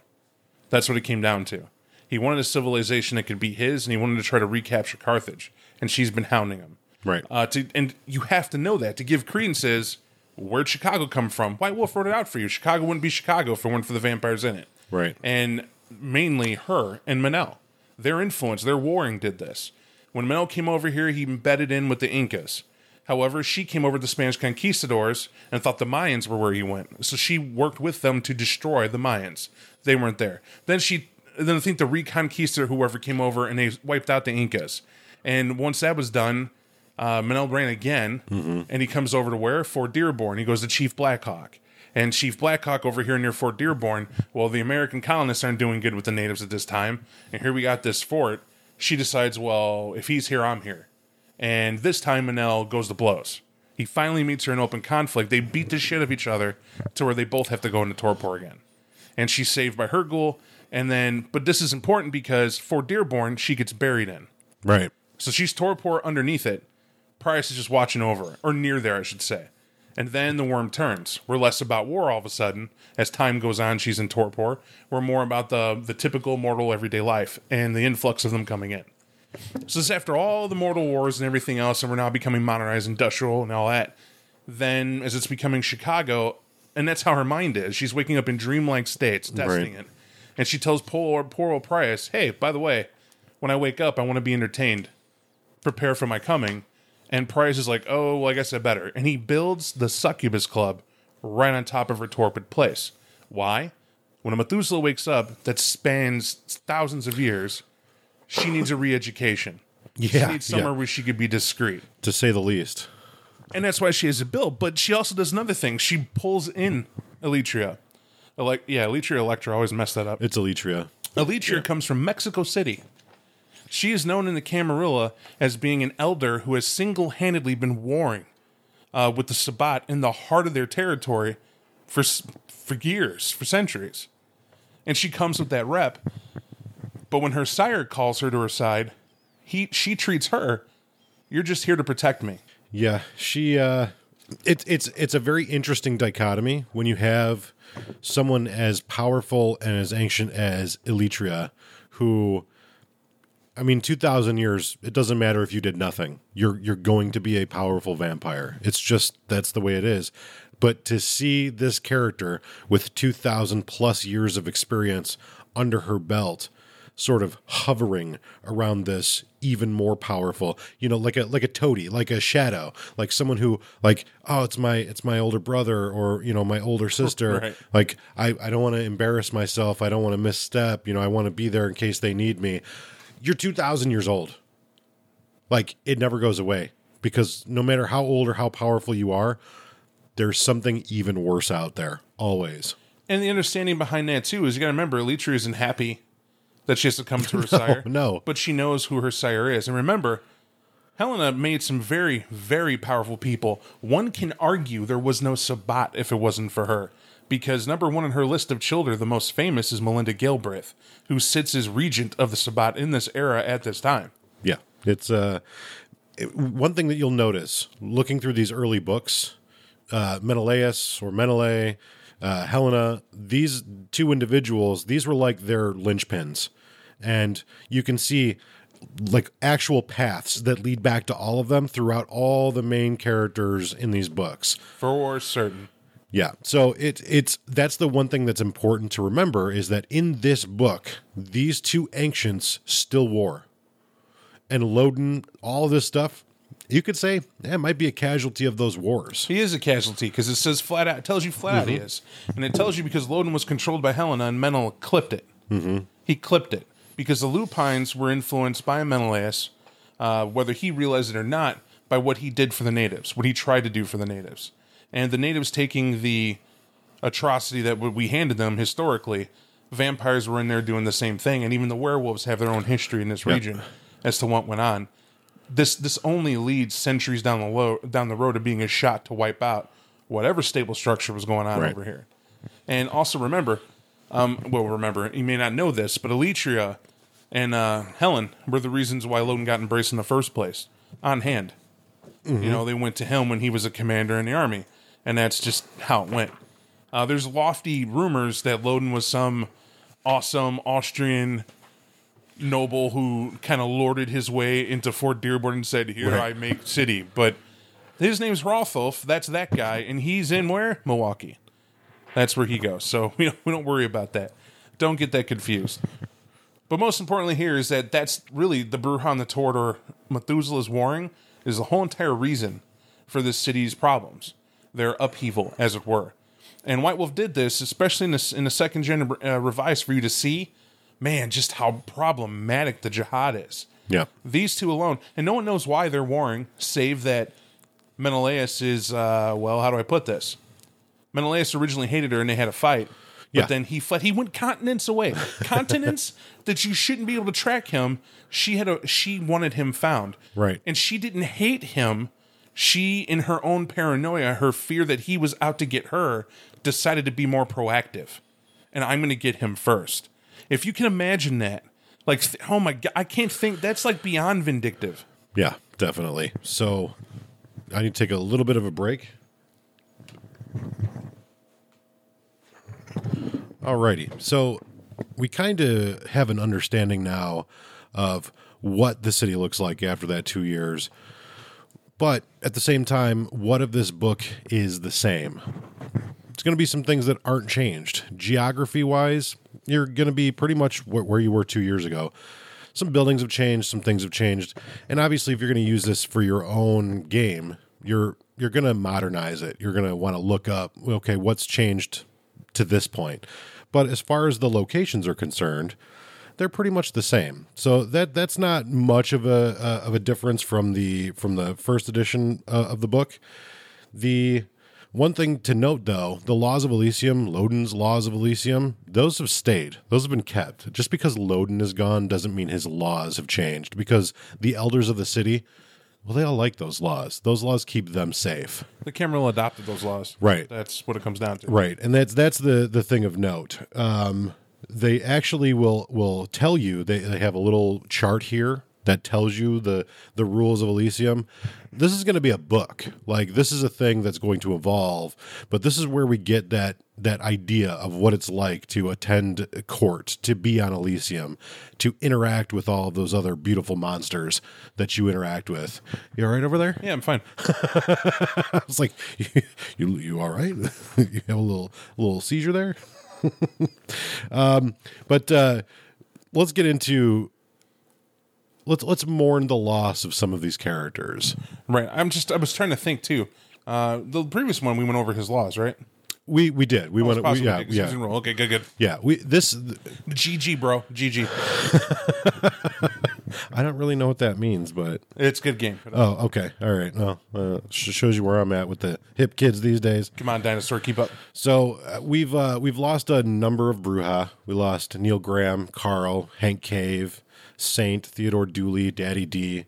That's what it came down to. He wanted a civilization that could be his, and he wanted to try to recapture Carthage. And she's been hounding him. right Uh, to, and you have to know that to give credence is where'd Chicago come from? White Wolf wrote it out for you. Chicago wouldn't be Chicago if it weren't for the vampires in it. Right. And mainly her and Manel. Their influence, their warring did this. When Manel came over here, he embedded in with the Incas. However, she came over to the Spanish conquistadors and thought the Mayans were where he went. So she worked with them to destroy the Mayans. They weren't there. Then she then I think the Reconquista, whoever came over, and they wiped out the Incas. And once that was done, uh, Manel ran again, and he comes over to where? Fort Dearborn. He goes to Chief Blackhawk. And Chief Blackhawk over here near Fort Dearborn, well, the American colonists aren't doing good with the natives at this time. And here we got this fort. She decides, well, if he's here, I'm here. And this time, Manel goes to blows. He finally meets her in open conflict. They beat the shit of each other to where they both have to go into torpor again. And she's saved by her ghoul. And then, but this is important because for Dearborn, she gets buried in. right So she's torpor underneath it. Price is just watching over, or near there, I should say. And then the worm turns. We're less about war all of a sudden. As time goes on, she's in torpor. We're more about the the typical mortal everyday life and the influx of them coming in. So this is after all the mortal wars and everything else, and we're now becoming modernized, industrial, and all that. Then, as it's becoming Chicago, and that's how her mind is. She's waking up in dreamlike states, testing Right. it, and she tells poor poor old Price, "Hey, by the way, when I wake up, I want to be entertained. Prepare for my coming." And Price is like, "Oh, well, I guess I better." And he builds the Succubus Club right on top of her torpid place. Why? When a Methuselah wakes up that spans thousands of years, she needs a re-education. Yeah, she needs somewhere yeah. where she could be discreet, to say the least. and that's why she has a bill. But she also does another thing. She pulls in Eletria. Like, yeah, Eletria Electra. I always mess that up. It's Eletria. Eletria comes from Mexico City. She is known in the Camarilla as being an elder who has single-handedly been warring uh, with the Sabbat in the heart of their territory for for years, for centuries. And she comes with that rep. But when her sire calls her to her side, he she treats her, "You're just here to protect me." Yeah, she. uh It's it's it's a very interesting dichotomy when you have someone as powerful and as ancient as Eletria, who, I mean, two thousand years. It doesn't matter if you did nothing. You're you're going to be a powerful vampire. It's just that's the way it is. But to see this character with two thousand plus years of experience under her belt sort of hovering around this even more powerful you know like a like a toady like a shadow like someone who like oh it's my it's my older brother or you know my older sister Right. like i i don't want to embarrass myself i don't want to misstep you know i want to be there in case they need me you're 2000 years old like it never goes away because no matter how old or how powerful you are there's something even worse out there always And the understanding behind that too is you got to remember, Eletria isn't happy that she has to come to her sire. no. but she knows who her sire is. And remember, Helena made some very, very powerful people. One can argue there was no Sabbat if it wasn't for her, because number one on her list of children, the most famous is Melinda Galbraith, who sits as regent of the Sabbat in this era at this time. Yeah, it's uh, it- one thing that you'll notice looking through these early books, uh, Menelaus or Menelae, uh, Helena. These two individuals, these were like their linchpins, and you can see like actual paths that lead back to all of them throughout all the main characters in these books. For certain. Yeah. So it it's that's the one thing that's important to remember is that in this book, these two ancients still war. And Lodin, all this stuff, you could say eh, it might be a casualty of those wars. He is a casualty because it says flat out, it tells you flat out he is. And it tells you because Lodin was controlled by Helena and Menel clipped it. Mm-hmm. He clipped it because the Lupines were influenced by Menelaus, uh, whether he realized it or not, by what he did for the natives, what he tried to do for the natives. And the natives taking the atrocity that we handed them historically, vampires were in there doing the same thing. And even the werewolves have their own history in this region as to what went on this this only leads centuries down the low, down the road of being a shot to wipe out whatever stable structure was going on Right. over here. And also remember, um, well, remember you may not know this, but Eletria and uh, Helen were the reasons why Lodin got embraced in the first place. On hand, you know, they went to him when he was a commander in the army, and that's just how it went. Uh, there's lofty rumors that Lodin was some awesome Austrian noble who kind of lorded his way into Fort Dearborn and said, "Here Right. I make city." But his name's Rotholf. That's that guy, and he's in where Milwaukee. That's where he goes. So we don't, we don't worry about that. Don't get that confused. But most importantly, here is that that's really the Bruhan, the Tord, or Methuselah's warring is the whole entire reason for this city's problems, their upheaval, as it were. And White Wolf did this, especially in the, in the second gen uh, revised, for you to see, man, just how problematic the jihad is. Yeah. These two alone, and no one knows why they're warring, save that Menelaus is, uh, well, how do I put this? Menelaus originally hated her and they had a fight. But Yeah. then he fled. He went continents away. continents that you shouldn't be able to track him. She had a she wanted him found. Right. And she didn't hate him. She, in her own paranoia, her fear that he was out to get her, decided to be more proactive. And I'm going to get him first. If you can imagine that, like, th- oh my god, I can't think. That's like beyond vindictive. Yeah, definitely. So I need to take a little bit of a break. Alrighty. So we kind of have an understanding now of what the city looks like after that two years. But at the same time, what if this book is the same? It's going to be some things that aren't changed. Geography wise, you're going to be pretty much where, you were two years ago. Some buildings have changed, some things have changed, and obviously, if you're going to use this for your own game, you're you're going to modernize it. You're going to want to look up, okay, what's changed to this point. But as far as the locations are concerned, they're pretty much the same. So that that's not much of a uh, of a difference from the from the first edition uh, of the book. The one thing to note, though, the laws of Elysium, Lodin's laws of Elysium, those have stayed. Those have been kept. Just because Lodin is gone doesn't mean his laws have changed. Because the elders of the city, well, they all like those laws. Those laws keep them safe. The Camarilla adopted those laws. Right. That's what it comes down to. Right, and that's that's the the thing of note. Um, they actually will will tell you they, they have a little chart here that tells you the the rules of Elysium. This is going to be a book. Like this is a thing that's going to evolve, but this is where we get that that idea of what it's like to attend court, to be on Elysium, to interact with all of those other beautiful monsters that you interact with. You all right over there? Yeah, I'm fine. I was like, you you, you all right? you have a little little seizure there. um, but uh, let's get into let's let's mourn the loss of some of these characters. Right. I'm just. I was trying to think too. Uh, the previous one we went over his laws, right? We we did. We It's went. We, yeah, okay, 'cause he was in yeah. Okay, good, good. yeah. We this. GG, bro. GG. I don't really know what that means, but It's a good game. oh, okay, all right. Well, uh, sh- shows you where I'm at with the hip kids these days. Come on, dinosaur, keep up. So uh, we've uh, we've lost a number of Brujah. We lost Neil Graham, Carl, Hank Cave, Saint, Theodore Dooley, Daddy D,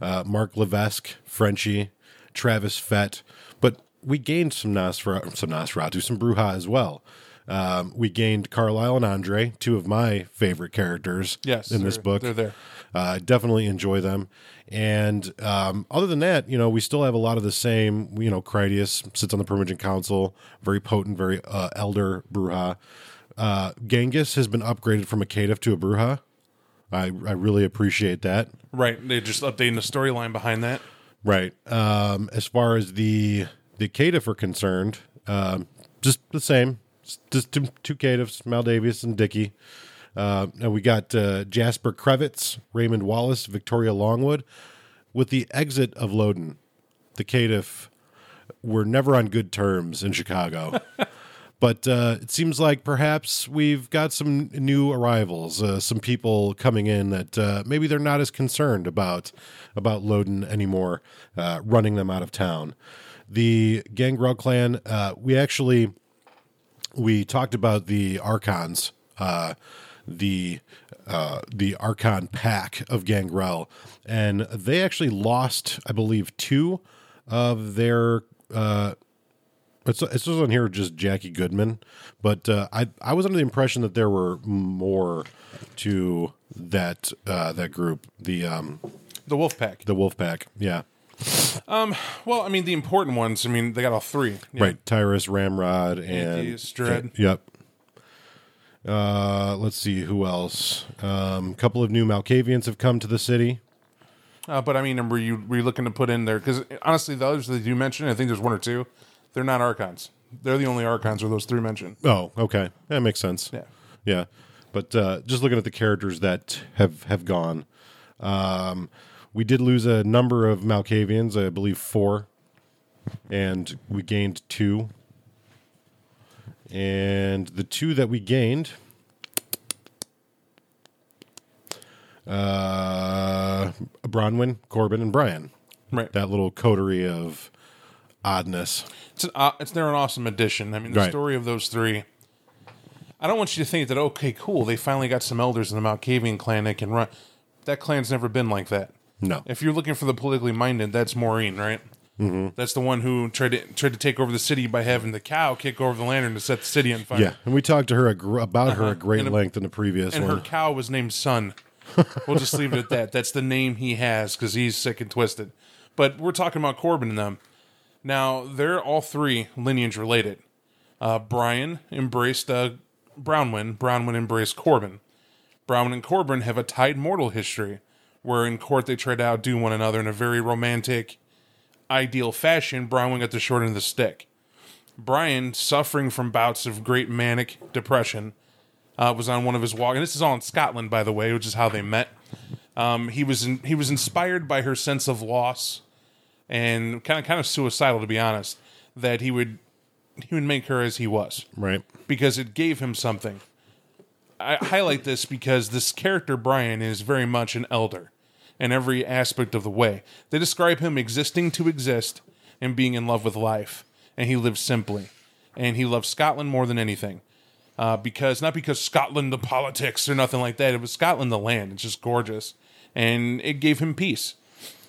uh, Mark Levesque, Frenchie, Travis Fett. But we gained some Nosferatu, some Nosferatu, some Brujah as well. Um, we gained Carlisle and Andre, two of my favorite characters Yes, in this book. they're there. Uh, definitely enjoy them. And um, other than that, you know, we still have a lot of the same. You know, Critias sits on the Primogen Council, very potent, very uh, elder Brujah. Uh, Genghis has been upgraded from a caitiff to a Brujah. I, I really appreciate that. Right. They're just updating the storyline behind that. Right. Um, as far as the the caitiff are concerned, um, just the same. Just two, two caitiffs, Maldavius and Dickey. Uh, and we got uh, Jasper Krevitz, Raymond Wallace, Victoria Longwood. With the exit of Lodin, the caitiff were never on good terms in Chicago. but uh, it seems like perhaps we've got some new arrivals, uh, some people coming in that uh, maybe they're not as concerned about about Lodin anymore, uh, running them out of town. The Gangrel clan, uh, we actually we talked about the archons, uh, the uh, the archon pack of Gangrel, and they actually lost, I believe, two of their. Uh, it's it says on here just Jackie Goodman, but uh, I I was under the impression that there were more to that uh, that group, the um, The wolf pack. the Wolf Pack. Yeah, Um. Well, I mean, the important ones. I mean, they got all three. Yeah. right. Tyrus, Ramrod, and Dread. Yep. Uh, let's see who else. Um, a couple of new Malkavians have come to the city. Uh, but I mean, were you were you looking to put in there? Because honestly, the others that you mentioned, I think there's one or two. They're not archons. They're the only archons are those three mentioned. Oh, okay, that makes sense. Yeah. yeah. But uh, just looking at the characters that have have gone, um, we did lose a number of Malkavians. I believe four, and we gained two. And the two that we gained, uh, Bronwyn, Corbin, and Brian. Right. That little coterie of oddness. It's an uh, it's they're an awesome addition. I mean, the Right. story of those three. I don't want you to think that okay, cool, they finally got some elders in the Malkavian clan that can run. That clan's never been like that. No. If you're looking for the politically minded, that's Maureen, right? Mm-hmm. That's the one who tried to tried to take over the city by having the cow kick over the lantern to set the city on fire. Yeah, and we talked to her a gr- about her at great Uh-huh. A- length in the previous and one. her cow was named Sun. We'll just leave it at that. That's the name he has because he's sick and twisted. But we're talking about Corbin and them. Now they're all three lineage related. Uh, Brian embraced uh, Bronwyn. Bronwyn embraced Corbin. Bronwyn and Corbin have a tied mortal history, where in court they try to outdo one another in a very romantic, ideal fashion. Bronwyn got the short end of the stick. Brian, suffering from bouts of great manic depression, uh, was on one of his walks. And this is all in Scotland, by the way, which is how they met. Um, he was in, he was inspired by her sense of loss and kind of kind of suicidal, to be honest. That he would he would make her as he was Right. because it gave him something. I highlight this because this character Brian is very much an elder in every aspect of the way. They describe him existing to exist and being in love with life, and he lives simply, and he loves Scotland more than anything. Uh, because not because Scotland the politics or nothing like that. It was Scotland the land. It's just gorgeous, and it gave him peace.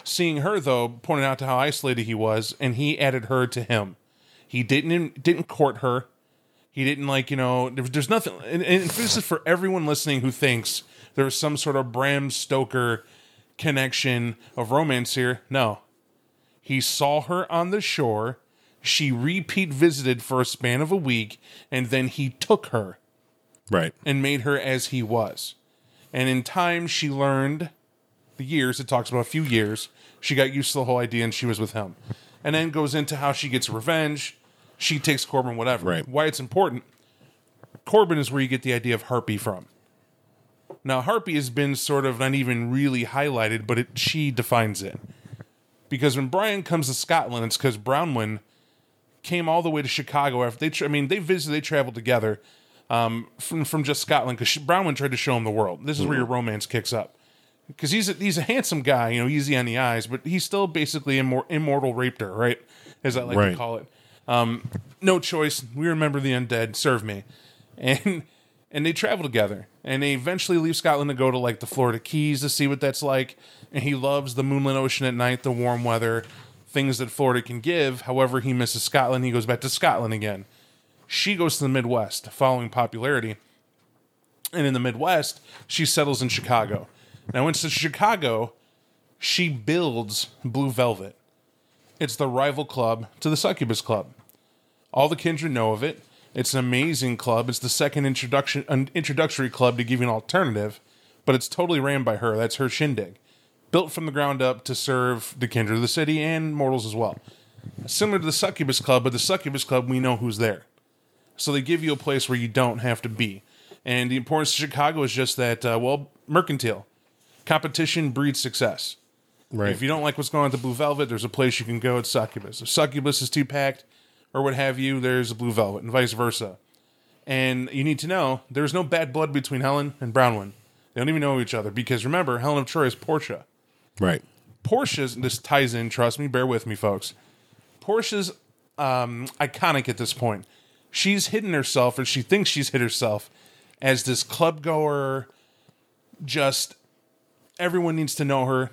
Seeing her though, pointed out to how isolated he was, and he added her to him. He didn't didn't court her. He didn't like, you know, there- there's nothing. And, and this is for everyone listening who thinks there's some sort of Bram Stoker connection of romance here. No. He saw her on the shore. She repeat visited for a span of a week, and then he took her Right. and made her as he was. And in time, she learned the years, it talks about a few years, she got used to the whole idea and she was with him. And then goes into how she gets revenge. She takes Corbin, whatever. Right. Why it's important. Corbin is where you get the idea of Harpy from. Now, Harpy has been sort of not even really highlighted, but it, she defines it. Because when Brian comes to Scotland, it's because Bronwyn came all the way to Chicago after they. Tra- I mean, they visited, they traveled together um, from from just Scotland because Bronwyn tried to show him the world. This is where your romance kicks up because he's a, he's a handsome guy, you know, easy on the eyes, but he's still basically immor- immortal raped her, right? As I like Right. to call it. Um, no choice. We remember the undead. Serve me, and and they travel together, and they eventually leave Scotland to go to like the Florida Keys to see what that's like. And he loves the moonlit ocean at night, the warm weather, things that Florida can give. However, he misses Scotland. He goes back to Scotland again. She goes to the Midwest, following popularity and in the Midwest, she settles in Chicago. Now, when to Chicago, she builds Blue Velvet. It's the rival club to the Succubus Club. All the kindred know of it. It's an amazing club. It's the second introduction an introductory club to give you an alternative, but it's totally ran by her. That's her shindig, built from the ground up to serve the kindred of the city and mortals as well. Similar to the Succubus Club, but the Succubus Club we know who's there. So they give you a place where you don't have to be. And the importance of Chicago is just that, uh, well, mercantile. Competition breeds success. Right. If you don't like what's going on at the Blue Velvet, there's a place you can go at Succubus. If Succubus is too packed or what have you, there's a Blue Velvet and vice versa. And you need to know there's no bad blood between Helen and Bronwyn. They don't even know each other because remember, Helen of Troy is Portia. right. Portia's this ties in. Trust me, bear with me, folks. Portia's um, iconic at this point. She's hidden herself, or she thinks she's hid herself, as this club goer. Just everyone needs to know her.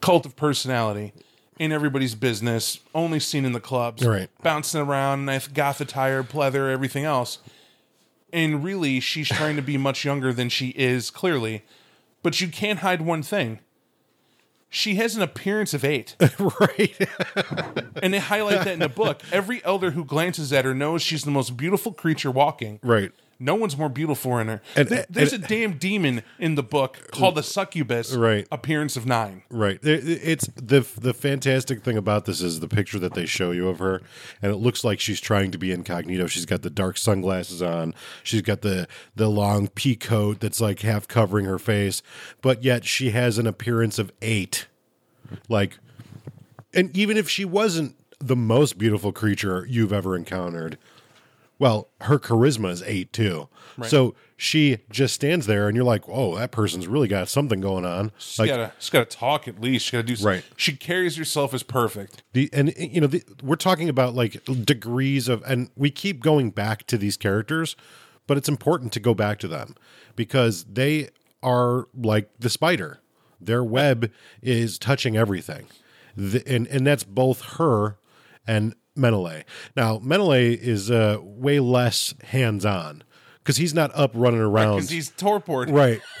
Cult of personality in everybody's business. Only seen in the clubs. Right. Bouncing around, nice goth attire, pleather, everything else. And really, she's trying to be much younger than she is. Clearly, but you can't hide one thing she has an appearance of eight. right. and they highlight that in the book. Every elder who glances at her knows she's the most beautiful creature walking. right. No one's more beautiful in her. And- There- there's and- a damn demon in the book called the succubus. Right. Appearance of nine. Right. It's the the fantastic thing about this is the picture that they show you of her, and it looks like she's trying to be incognito. She's got the dark sunglasses on. She's got the the long pea coat that's like half covering her face, but yet she has an appearance of eight. Like, and even if she wasn't the most beautiful creature you've ever encountered, well, her charisma is eight too. So she just stands there, and you're like, "Oh, that person's really got something going on." She's Like, gotta she's gotta talk at least. She gotta do Right. She carries herself as perfect. the and eh, you know the, we're talking about like degrees of and we keep going back to these characters but it's important to go back to them because they are like the spider their web is touching everything the, and and that's both her and Menelae now Menelae is uh way less hands-on because he's not up running around Because he's torpor. right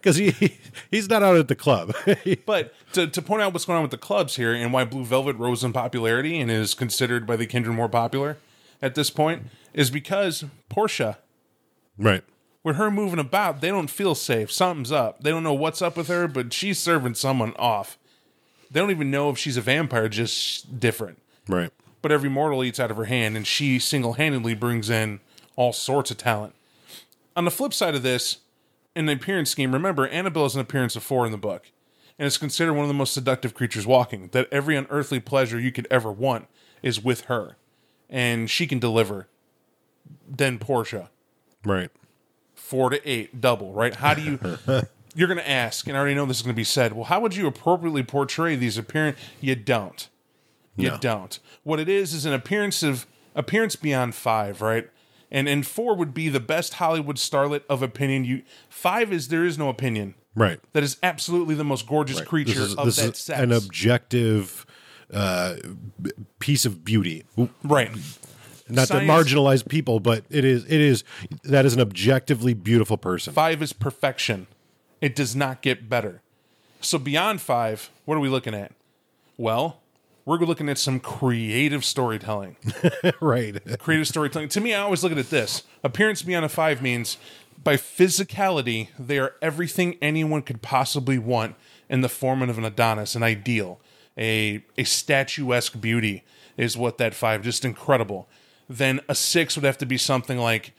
because he he's not out at the club But to, to point out what's going on with the clubs here and why Blue Velvet rose in popularity and is considered by the kindred more popular at this point is because Portia right with her moving about, they don't feel safe. Something's up. They don't know what's up with her, but she's serving someone off. They don't even know if she's a vampire, just different. Right. But every mortal eats out of her hand, and she single handedly brings in all sorts of talent. On the flip side of this, in the appearance scheme, remember, Annabelle is an appearance of four in the book, and is considered one of the most seductive creatures walking. That every unearthly pleasure you could ever want is with her, and she can deliver. Then Portia Right. four to eight, double, right? How do you? you're going to ask, and I already know this is going to be said. Well, how would you appropriately portray these appearance? You don't. You No. don't. What it is is an appearance of appearance beyond five, right? And and four would be the best Hollywood starlet of opinion. You five is there is no opinion. Right. That is absolutely the most gorgeous creature This is, of this that is sex. an objective uh, piece of beauty. right. Not Science- to marginalize people, but it is it is that is an objectively beautiful person. Five is perfection. It does not get better. So beyond five, what are we looking at? Well, we're looking at some creative storytelling. right. creative storytelling. To me, I always look at it this: appearance beyond a five means by physicality, they are everything anyone could possibly want in the form of an Adonis, an ideal, a a statuesque beauty is what that five. Just incredible. Then a six would have to be something like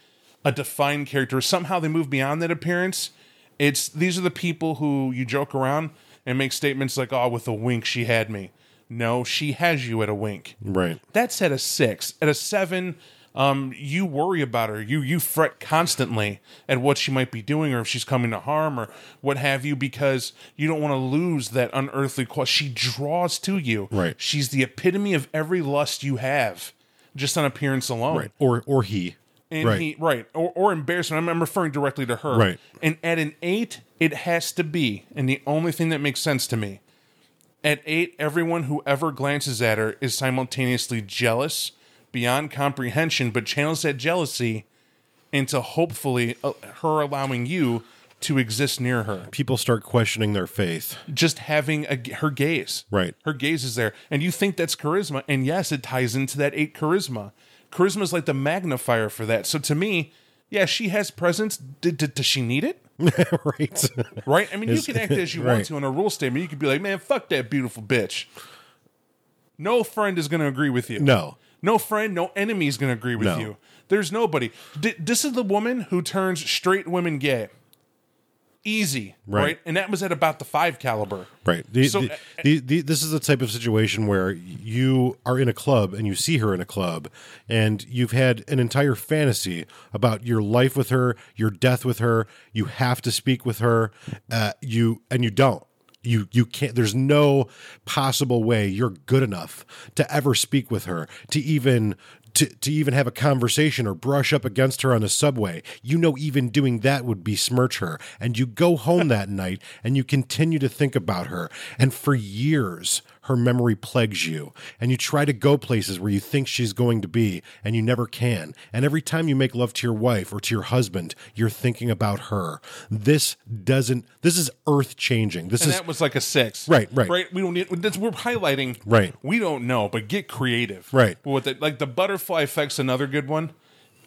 a defined character. Somehow they move beyond that appearance. It's these are the people who you joke around and make statements like, "Oh, with a wink, she had me." No, she has you at a wink. Right. That's at a six. At a seven, um, you worry about her. You you fret constantly at what she might be doing, or if she's coming to harm, or what have you, because you don't want to lose that unearthly quality. She draws to you. Right. She's the epitome of every lust you have, just on appearance alone. Right. Or or he. And right. he right or, or embarrassment. I'm, I'm referring directly to her. Right. And at an eight, it has to be, and the only thing that makes sense to me. At eight, everyone who ever glances at her is simultaneously jealous beyond comprehension, but channels that jealousy into hopefully uh, her allowing you to exist near her. People start questioning their faith. Just having a, her gaze. Right. Her gaze is there. And you think that's charisma. And yes, it ties into that eight charisma. Charisma is like the magnifier for that. So to me, yeah, she has presence. D- d- does she need it? right. Right? I mean, you can act as you want to in a rule statement. You could be like, man, fuck that beautiful bitch. No friend is going to agree with you. no. No friend, no enemy is going to agree with No. you. There's nobody. D- this is the woman who turns straight women gay. Easy, right. Right. And that was at about the five caliber. Right. The, So, the, uh, the, the, this is the type of situation where you are in a club and you see her in a club, and you've had an entire fantasy about your life with her, your death with her. You have to speak with her. Uh, you and you don't. You you can't. There's no possible way you're good enough to ever speak with her to even. To, to even have a conversation or brush up against her on a subway, you know, even doing that would besmirch her. And you go home that night and you continue to think about her. And for years, her memory plagues you. And you try to go places where you think she's going to be, and you never can. And every time you make love to your wife or to your husband, you're thinking about her. This doesn't, this is earth changing. This And is, that was like a six. Right, right. Right. We don't need, that's, we're highlighting. Right. We don't know, but get creative. Right. With it, like the butterfly effect's another good one.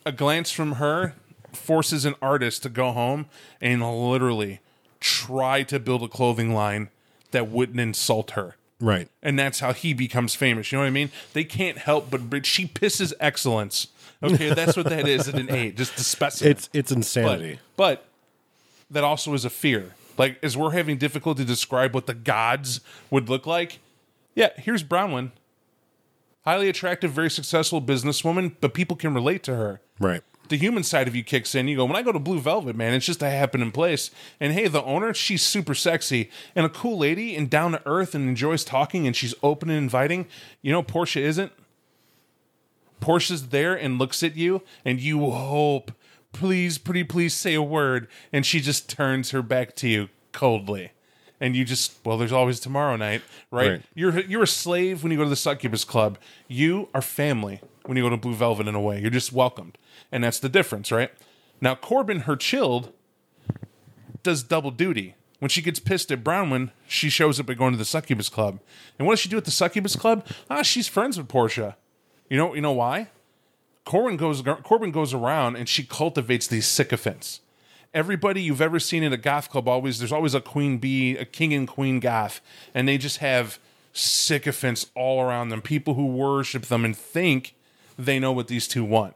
A glance from her forces an artist to go home and literally try to build a clothing line that wouldn't insult her. Right. and that's how he becomes famous. You know what I mean? They can't help but, but she pisses excellence. Okay, that's what that is at an eight, just the specimen. It's, it's insanity. but that also is a fear. Like as we're having difficulty to describe what the gods would look like. Yeah, here's Bronwyn, highly attractive, very successful businesswoman, but people can relate to her right. The human side of you kicks in. You go, when I go to Blue Velvet, man, it's just a happening place. And hey, the owner, she's super sexy and a cool lady and down to earth and enjoys talking and she's open and inviting. You know, Portia isn't. Portia's there and looks at you and you hope, please, pretty please say a word. And she just turns her back to you coldly. And you just well, there's always tomorrow night, right? Right. You're you're a slave when you go to the succubus club. You are family when you go to Blue Velvet in a way. You're just welcomed, and that's the difference, right? Now Corbin, her chilled, does double duty. When she gets pissed at Bronwyn, she shows up at going to the succubus club. And what does she do at the succubus club? Ah, she's friends with Portia. You know, you know why? Corbin goes Corbin goes around and she cultivates these sycophants. everybody you've ever seen in a goth club always there's always a queen bee, a king and queen goth, and they just have sycophants all around them, people who worship them and think they know what these two want.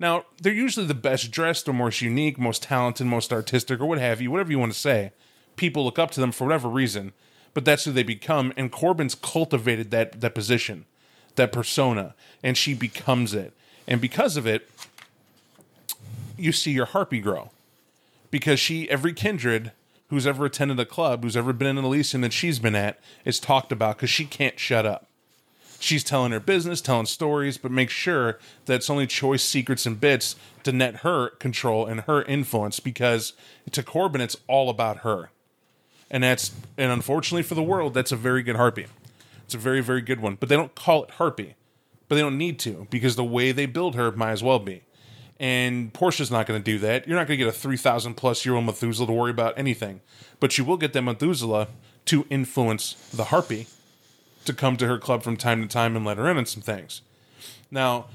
Now, they're usually the best dressed or most unique, most talented, most artistic, or what have you, whatever you want to say. People look up to them for whatever reason, but that's who they become. And Corbin's cultivated that that position, that persona, and she becomes it. And because of it, you see your harpy grow. Because she, every kindred who's ever attended a club, who's ever been in an Elysium that she's been at, is talked about because she can't shut up. She's telling her business, telling stories, but make sure that it's only choice secrets and bits to net her control and her influence because to Corbin, it's all about her. And that's, and unfortunately for the world, that's a very good harpy. It's a very, very good one. But they don't call it harpy, but they don't need to because the way they build her might as well be. And Portia's not going to do that. You're not going to get a 3,000 plus year old Methuselah to worry about anything. But you will get that Methuselah to influence the harpy to come to her club from time to time and let her in on some things. Now,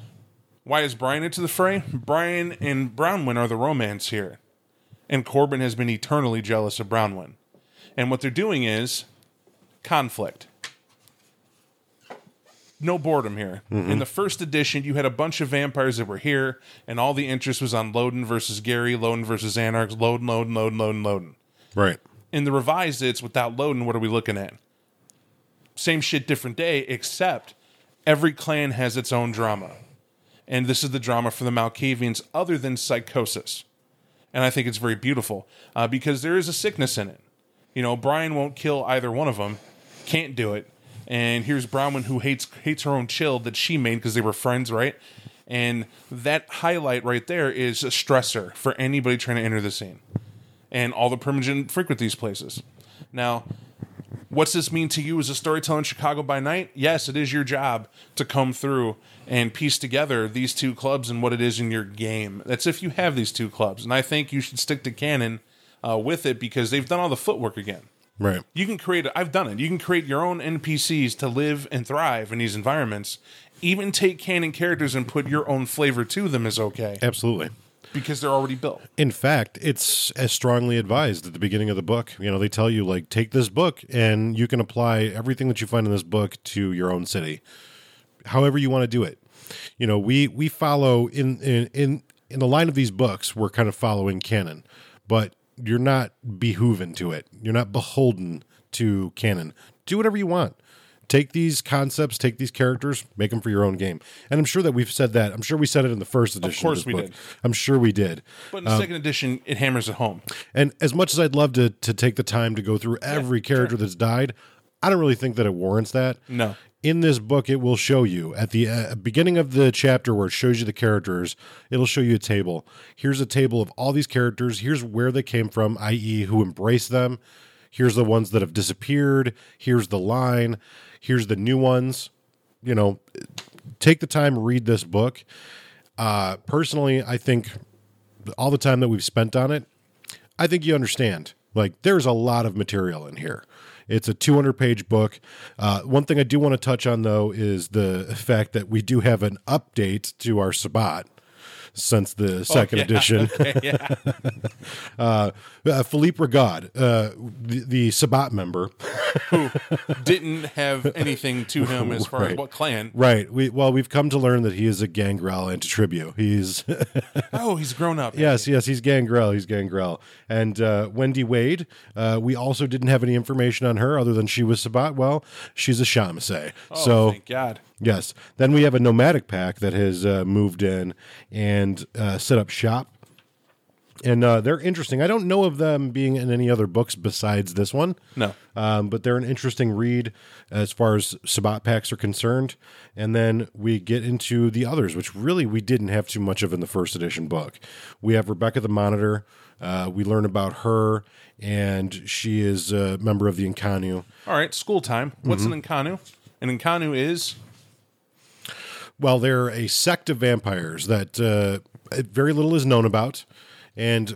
why is Brian into the fray? Brian and Bronwyn are the romance here. And Corbin has been eternally jealous of Bronwyn. And what they're doing is conflict. No boredom here. In the first edition, you had a bunch of vampires that were here, and all the interest was on Lodin versus Gary, Lodin versus Anarchs, Lodin, Lodin, Lodin, Lodin, Lodin. Right. In the revised, it's without Lodin. What are we looking at? Same shit, different day, except every clan has its own drama. And this is the drama for the Malkavians, other than psychosis. And I think it's very beautiful uh, because there is a sickness in it. You know, Brian won't kill either one of them, can't do it. And here's Bronwyn who hates hates her own chill that she made because they were friends, right? And that highlight right there is a stressor for anybody trying to enter the scene. And all the Primogen frequent these places. Now, What's this mean to you as a storyteller in Chicago by night? Yes, it is your job to come through and piece together these two clubs and what it is in your game. That's if you have these two clubs. And I think you should stick to canon uh, with it because they've done all the footwork again. Right. You can create, I've done it. You can create your own NPCs to live and thrive in these environments. Even take canon characters and put your own flavor to them is okay Absolutely. Because they're already built. In fact, it's as strongly advised at the beginning of the book. You know, they tell you like take this book and you can apply everything that you find in this book to your own city. However you want to do it. You know, we we follow in in in in the line of these books, we're kind of following canon, but you're not behooven to it. You're not beholden to canon. Do whatever you want. Take these concepts, take these characters, make them for your own game. And I'm sure that we've said that. I'm sure we said it in the first edition. Of course this we book. did. I'm sure we did. But in the second edition, it hammers it home. And as much as I'd love to to take the time to go through every character that's died, I don't really think that it warrants that. No. In this book, it will show you at the uh, beginning of the chapter where it shows you the characters. It'll show you a table. Here's a table of all these characters. Here's where they came from, i.e., who embraced them. Here's the ones that have disappeared. Here's the line. Here's the new ones. You know, take the time read this book. Uh, personally, I think all the time that we've spent on it, I think you understand. Like, there's a lot of material in here. It's a 200 page book. Uh, one thing I do want to touch on, though, is the fact that we do have an update to our Sabbat since the second edition. yeah. Uh, uh, Philippe Regard, uh, the, the Sabbat member, who Didn't have anything to him as far as what clan. right? We well, we've come to learn that he is a Gangrel antitribu. He's Oh, he's grown up. Yes, yes, he's Gangrel. He's Gangrel. And uh, Wendy Wade, uh, we also didn't have any information on her other than she was Sabbat. Well, she's a Shamasay. Oh, so, thank God. yes. Then we have a nomadic pack that has uh, moved in and uh, set up shop. And uh, they're interesting. I don't know of them being in any other books besides this one. No. Um, but they're an interesting read as far as Sabbat packs are concerned. And then we get into the others, which really we didn't have too much of in the first edition book. We have Rebecca the Monitor. Uh, we learn about her, and she is a member of the Inconnu. All right, school time. What's Mm-hmm. an Inconnu? An Inconnu is Well, they're a sect of vampires that uh, very little is known about, and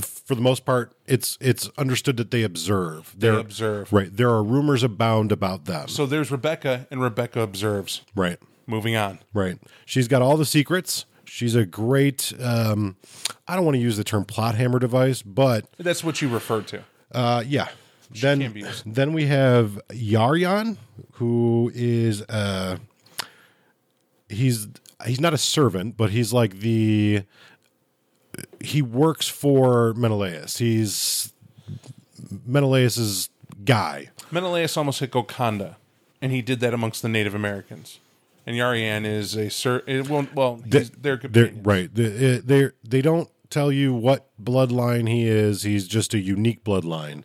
for the most part, it's it's understood that they observe. they They're- observe. Right. There are rumors abound about them. So there's Rebecca, and Rebecca observes. right. Moving on. Right. She's got all the secrets. she's a great. Um, I don't want to use the term plot hammer device, but That's what you referred to. uh, yeah. can Then, then we have Yaryan, who is uh, he's he's not a servant, but he's like the he works for Menelaus. He's Menelaus's guy. Menelaus almost hit Golconda, and he did that amongst the Native Americans. And Yarian is a sir. It won't. Well, he's They're, companion. right. They they they don't tell you what bloodline he is. He's just a unique bloodline,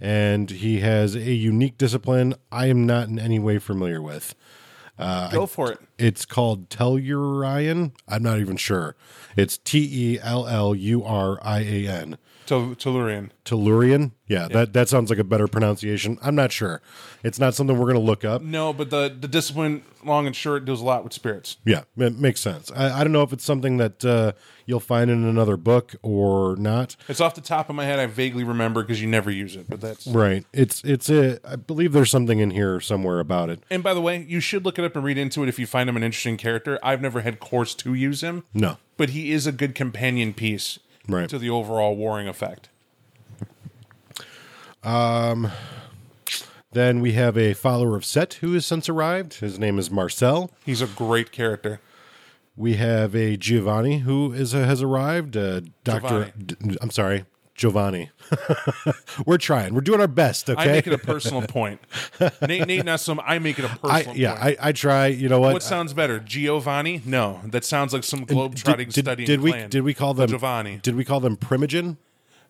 and he has a unique discipline. I am not in any way familiar with. Uh, Go for it. It's called Tellurian. I'm not even sure. It's T E L L U R I A N. Tel- Tellurian. Tellurian. Yeah, that that sounds like a better pronunciation. I'm not sure. It's not something we're going to look up. No, but the the discipline, long and short, deals a lot with spirits. Yeah, it makes sense. I, I don't know if it's something that uh, you'll find in another book or not. It's off the top of my head. I vaguely remember because you never use it, but that's. Right. It's it's a. I believe there's something in here somewhere about it. And by the way, you should look it up and read into it if you find him an interesting character. I've never had course to use him, No. but he is a good companion piece Right. to the overall warring effect. Um, Then we have a follower of Set who has since arrived. His name is Marcel. He's a great character. We have a Giovanni who is has arrived. Uh, Doctor. D- I'm sorry, Giovanni. We're trying. We're doing our best. Okay. I make it a personal point. Nate, Nate, not some. I make it a personal I, yeah. I, I try. You know what? what sounds better, Giovanni? No, that sounds like some did, globe-trotting did, studying did we plan. did we call them Giovanni? Did we call them Primogen?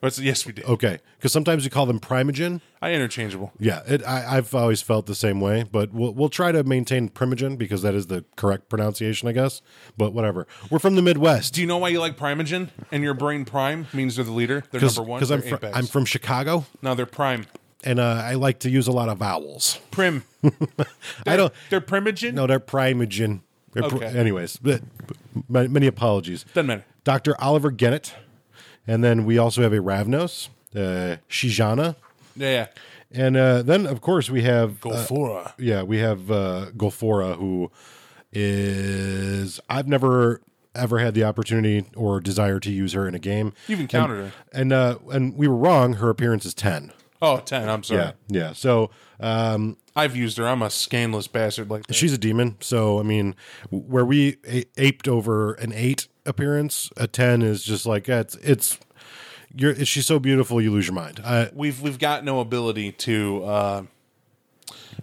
But yes, we did. Okay, because sometimes we call them Primogen. I interchangeable. Yeah, it, I, I've always felt the same way, but we'll we'll try to maintain Primogen because that is the correct pronunciation, I guess. But whatever. We're from the Midwest. Do you know why you like Primogen? And your brain prime means they're the leader. They're number one. Because I'm fr- I'm from Chicago, no, they're prime. and uh, I like to use a lot of vowels. Prim. I don't. They're Primogen. No, they're Primogen. They're Okay. anyways, but, but many apologies. Doesn't matter. Dr. Oliver Gennett, and then we also have a Ravnos, uh, Shijana, Yeah, and uh, then of course we have Go uh, yeah, we have uh, Golfora, who is I've never ever had the opportunity or desire to use her in a game. You've encountered her. and uh, and we were wrong. Her appearance is ten. Oh, 10. I'm sorry. Yeah, yeah. So um, I've used her. I'm a scandalous bastard like that. she's a demon. So I mean, where we a- aped over an eight appearance, a ten is just like it's it's. You're, she's so beautiful, you lose your mind. I, we've we've got no ability to. Uh,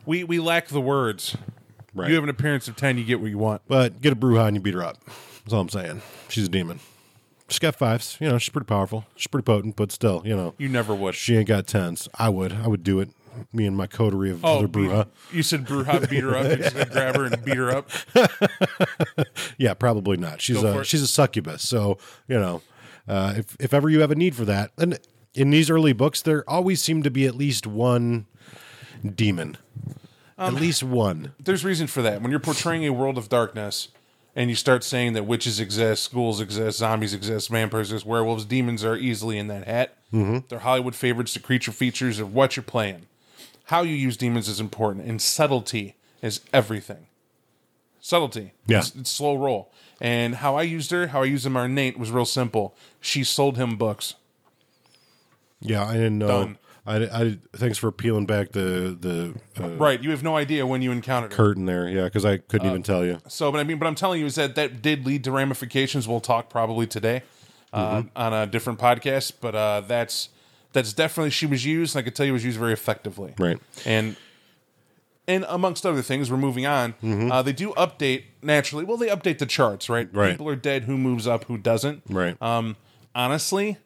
we we lack the words. Right. You have an appearance of 10, you get what you want. but get a Brujah and you beat her up. That's all I'm saying. She's a demon. She's got fives. You know, she's pretty powerful. She's pretty potent, but still, you know, You never would. she ain't got tens. I would. I would do it. Me and my coterie of other be- Brujah. You said Brujah beat her up. You're grab her and beat her up. Yeah, probably not. She's Go a she's a succubus. So you know, uh, if if ever you have a need for that, and in these early books, there always seemed to be at least one demon, Um, at least one. There's reason for that. When you're portraying a world of darkness and you start saying that witches exist, ghouls exist, zombies exist, vampires exist, werewolves, demons are easily in that hat. Mm-hmm. They're Hollywood favorites, the creature features of what you're playing. How you use demons is important, and subtlety is everything. Subtlety. Yeah. It's, it's slow roll. And how I used her, how I used him, our Nate, was real simple. She sold him books. Yeah, I didn't know. Done. I, I thanks for peeling back the the uh, Right. You have no idea when you encountered her. curtain there. Yeah, because I Uh, couldn't even tell you. So, but I mean, but I'm telling you is that that did lead to ramifications. We'll talk probably today uh, Mm-hmm. on a different podcast, but uh, that's that's definitely she was used. And I could tell you was used very effectively. Right. And and amongst other things, we're moving on. Uh, they do update naturally. Well, they update the charts, right? Mm-hmm. Right. People are dead. Who moves up? Who doesn't? Right. Um, honestly,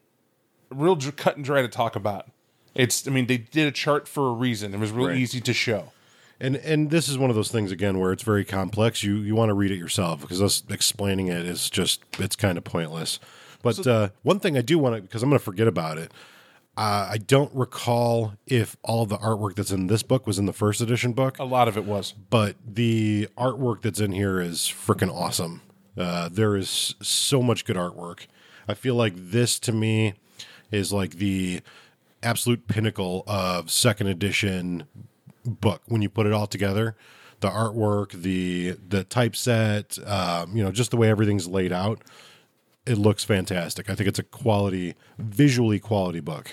real cut and dry to talk about. It's. I mean, they did a chart for a reason. It was real Right. easy to show. And and this is one of those things again where it's very complex. You you want to read it yourself because us explaining it is just it's kind of pointless. But uh, one thing I do want to because I'm going to forget about it. Uh, I don't recall if all of the artwork that's in this book was in the first edition book, A lot of it was. but the artwork that's in here is freaking awesome. Uh, there is so much good artwork. I feel like this to me is like the absolute pinnacle of second edition book when you put it all together. the artwork, the the typeset, um, you know, just the way everything's laid out. It looks fantastic. I think it's a quality, visually quality book.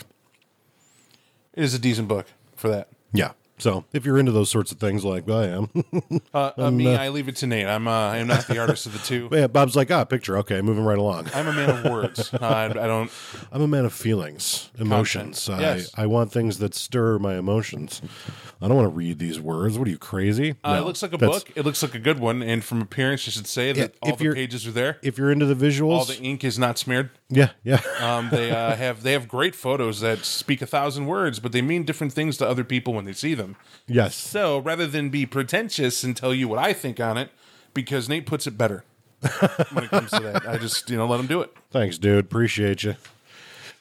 It is a decent book for that. Yeah. So if you're into those sorts of things, like I am, Uh, uh, me, I leave it to Nate. I'm uh, I am not the artist of the two. yeah, Bob's like, ah, picture. Okay, moving right along. I'm a man of words. Uh, I, I don't. I'm a man of feelings, emotions. Yes. I, I want things that stir my emotions. I don't want to read these words. What are you crazy? Uh, No, it looks like a book. It looks like a good one, and from appearance, you should say that Yeah, all if the pages are there. If you're into the visuals, All the ink is not smeared. yeah, yeah, Um, they uh, have they have great photos that speak a thousand words, but they mean different things to other people when they see them. Yes. So rather than be pretentious and tell you what I think on it, because Nate puts it better when it comes to that, I just you know let him do it. Thanks, dude. Appreciate you.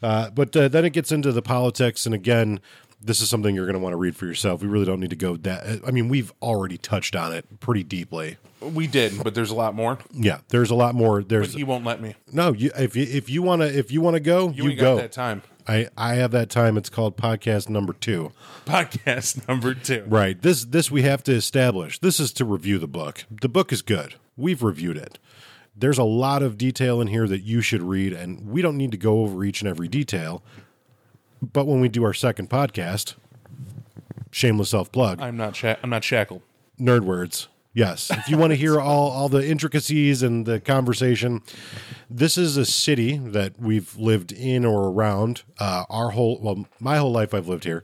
Uh, but uh, then it gets into the politics, and again, this is something you're going to want to read for yourself. We really don't need to go that. I mean, we've already touched on it pretty deeply. We did, but there's a lot more. Yeah, there's a lot more. There's He won't let me. no. You, if you, if you want to if you want to go, You, you, go. got that time. I I have that time. It's called podcast number two. Podcast number two. Right. This this we have to establish. This is to review the book. The book is good. We've reviewed it. There's a lot of detail in here that you should read, and we don't need to go over each and every detail. But when we do our second podcast, shameless self plug, I'm not. Sha- I'm not shackled. nerd words. Yes. If you want to hear all, all the intricacies and the conversation, this is a city that we've lived in or around. Uh, our whole, well, my whole life I've lived here.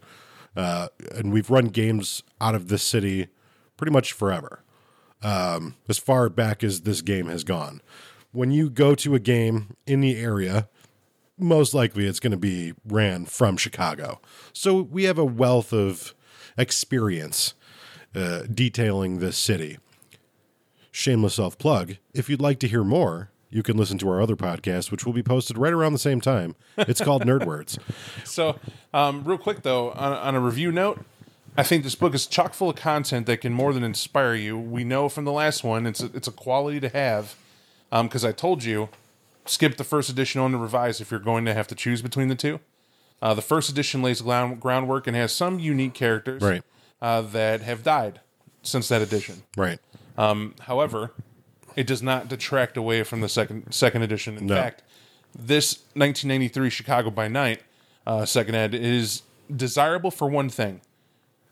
Uh, and we've run games out of this city pretty much forever. Um, as far back as this game has gone. When you go to a game in the area, most likely it's going to be ran from Chicago. So we have a wealth of experience uh, detailing this city. Shameless self plug. If you'd like to hear more, you can listen to our other podcast, which will be posted right around the same time. It's called Nerd Words. So, um, real quick though, on, on a review note, I think this book is chock full of content that can more than inspire you. We know from the last one, it's a, it's a quality to have. Because I told you, skip the first edition on the revise if you're going to have to choose between the two. Uh, the first edition lays ground, groundwork and has some unique characters Right. Uh, that have died since that edition. Right. However, it does not detract away from the second second edition. In No. fact, this 1993 Chicago by Night uh, second ed is desirable for one thing: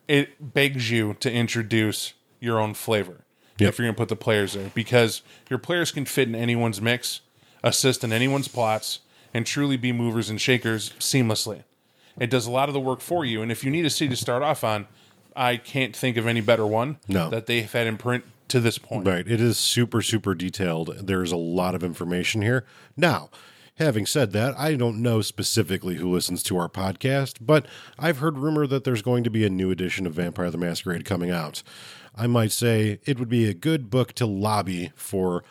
it begs you to introduce your own flavor Yep. if you're going to put the players there, because your players can fit in anyone's mix, assist in anyone's plots, and truly be movers and shakers seamlessly. It does a lot of the work for you, and if you need a city to start off on, I can't think of any better one No. that they've had in print to this point. Right. It is super, super detailed. There's a lot of information here. Now, having said that, I don't know specifically who listens to our podcast, but I've heard rumor that there's going to be a new edition of Vampire the Masquerade coming out. I might say it would be a good book to lobby for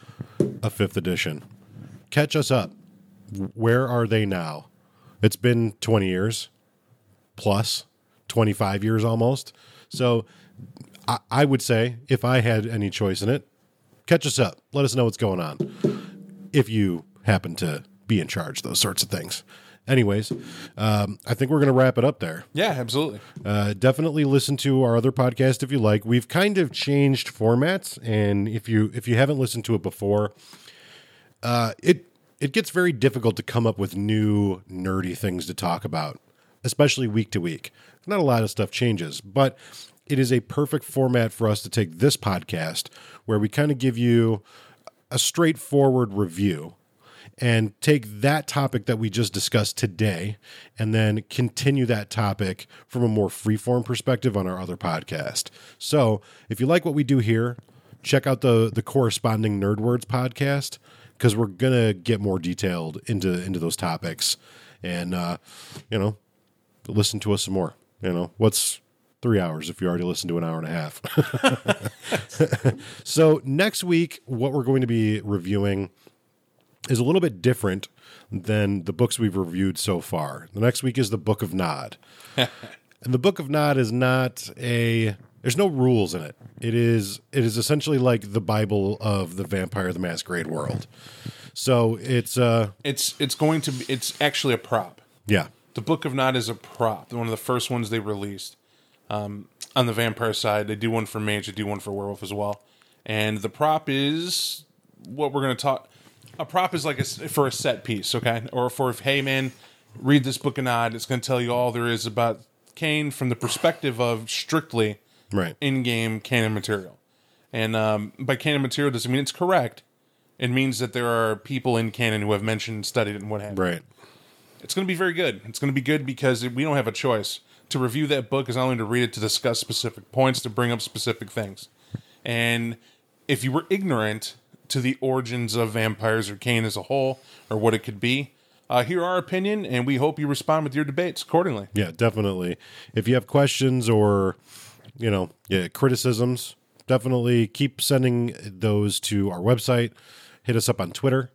a fifth edition. Catch us up. Where are they now? It's been 20 years plus, 25 years almost. So I, I would say if I had any choice in it, catch us up. Let us know what's going on. If you happen to be in charge, those sorts of things. Anyways, um, I think we're going to wrap it up there. Yeah, absolutely. Uh, definitely listen to our other podcast if you like. We've kind of changed formats, and if you if you haven't listened to it before, uh, it it gets very difficult to come up with new nerdy things to talk about, especially week to week. Not a lot of stuff changes, but it is a perfect format for us to take this podcast where we kind of give you a straightforward review and take that topic that we just discussed today and then continue that topic from a more freeform perspective on our other podcast. So, if you like what we do here, check out the the corresponding Nerd Words podcast because we're gonna get more detailed into into those topics and uh, you know listen to us some more. You know what's three hours if you already listened to an hour and a half. so next week, what we're going to be reviewing is a little bit different than the books we've reviewed so far. The next week is the Book of Nod. and the Book of Nod is not a there's no rules in it. It is it is essentially like the Bible of the Vampire the Masquerade world. So it's uh It's it's going to be it's actually a prop. yeah. The Book of Nod is a prop, one of the first ones they released. Um, on the vampire side. They do one for mage, they do one for werewolf as well. And the prop is what we're going to talk. A prop is like a, for a set piece, okay, or for if hey man, read this book of Nod. It's going to tell you all there is about Caine from the perspective of strictly Right. in-game canon material. And um, by canon material doesn't mean it's correct. It means that there are people in canon who have mentioned, studied it, and what have you. Right. It's going to be very good. It's going to be good because we don't have a choice. To review that book is not only to read it, to discuss specific points, to bring up specific things. And if you were ignorant to the origins of vampires or Caine as a whole, or what it could be, uh, hear our opinion, and we hope you respond with your debates accordingly. Yeah, definitely. If you have questions or, you know, yeah, criticisms, definitely keep sending those to our website. Hit us up on Twitter.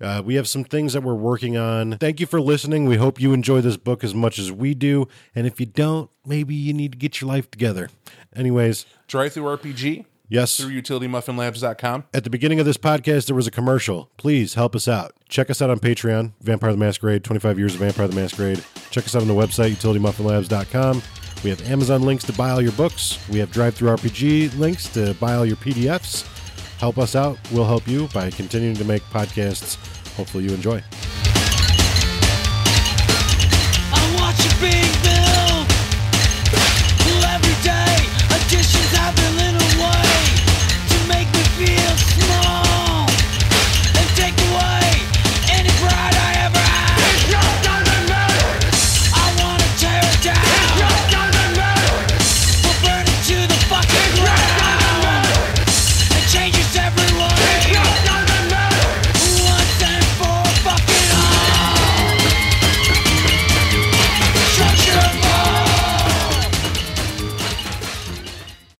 Uh, we have some things that we're working on. Thank you for listening. We hope you enjoy this book as much as we do. And if you don't, maybe you need to get your life together. Anyways, DriveThruRPG yes. through utilitymuffinlabs.com. At the beginning of this podcast, there was a commercial. Please help us out. Check us out on Patreon, Vampire the Masquerade, 25 years of Vampire the Masquerade. Check us out on the website, utilitymuffinlabs.com. We have Amazon links to buy all your books. We have DriveThruRPG links to buy all your PDFs. Help us out. We'll help you by continuing to make podcasts. Hopefully, you enjoy. Have been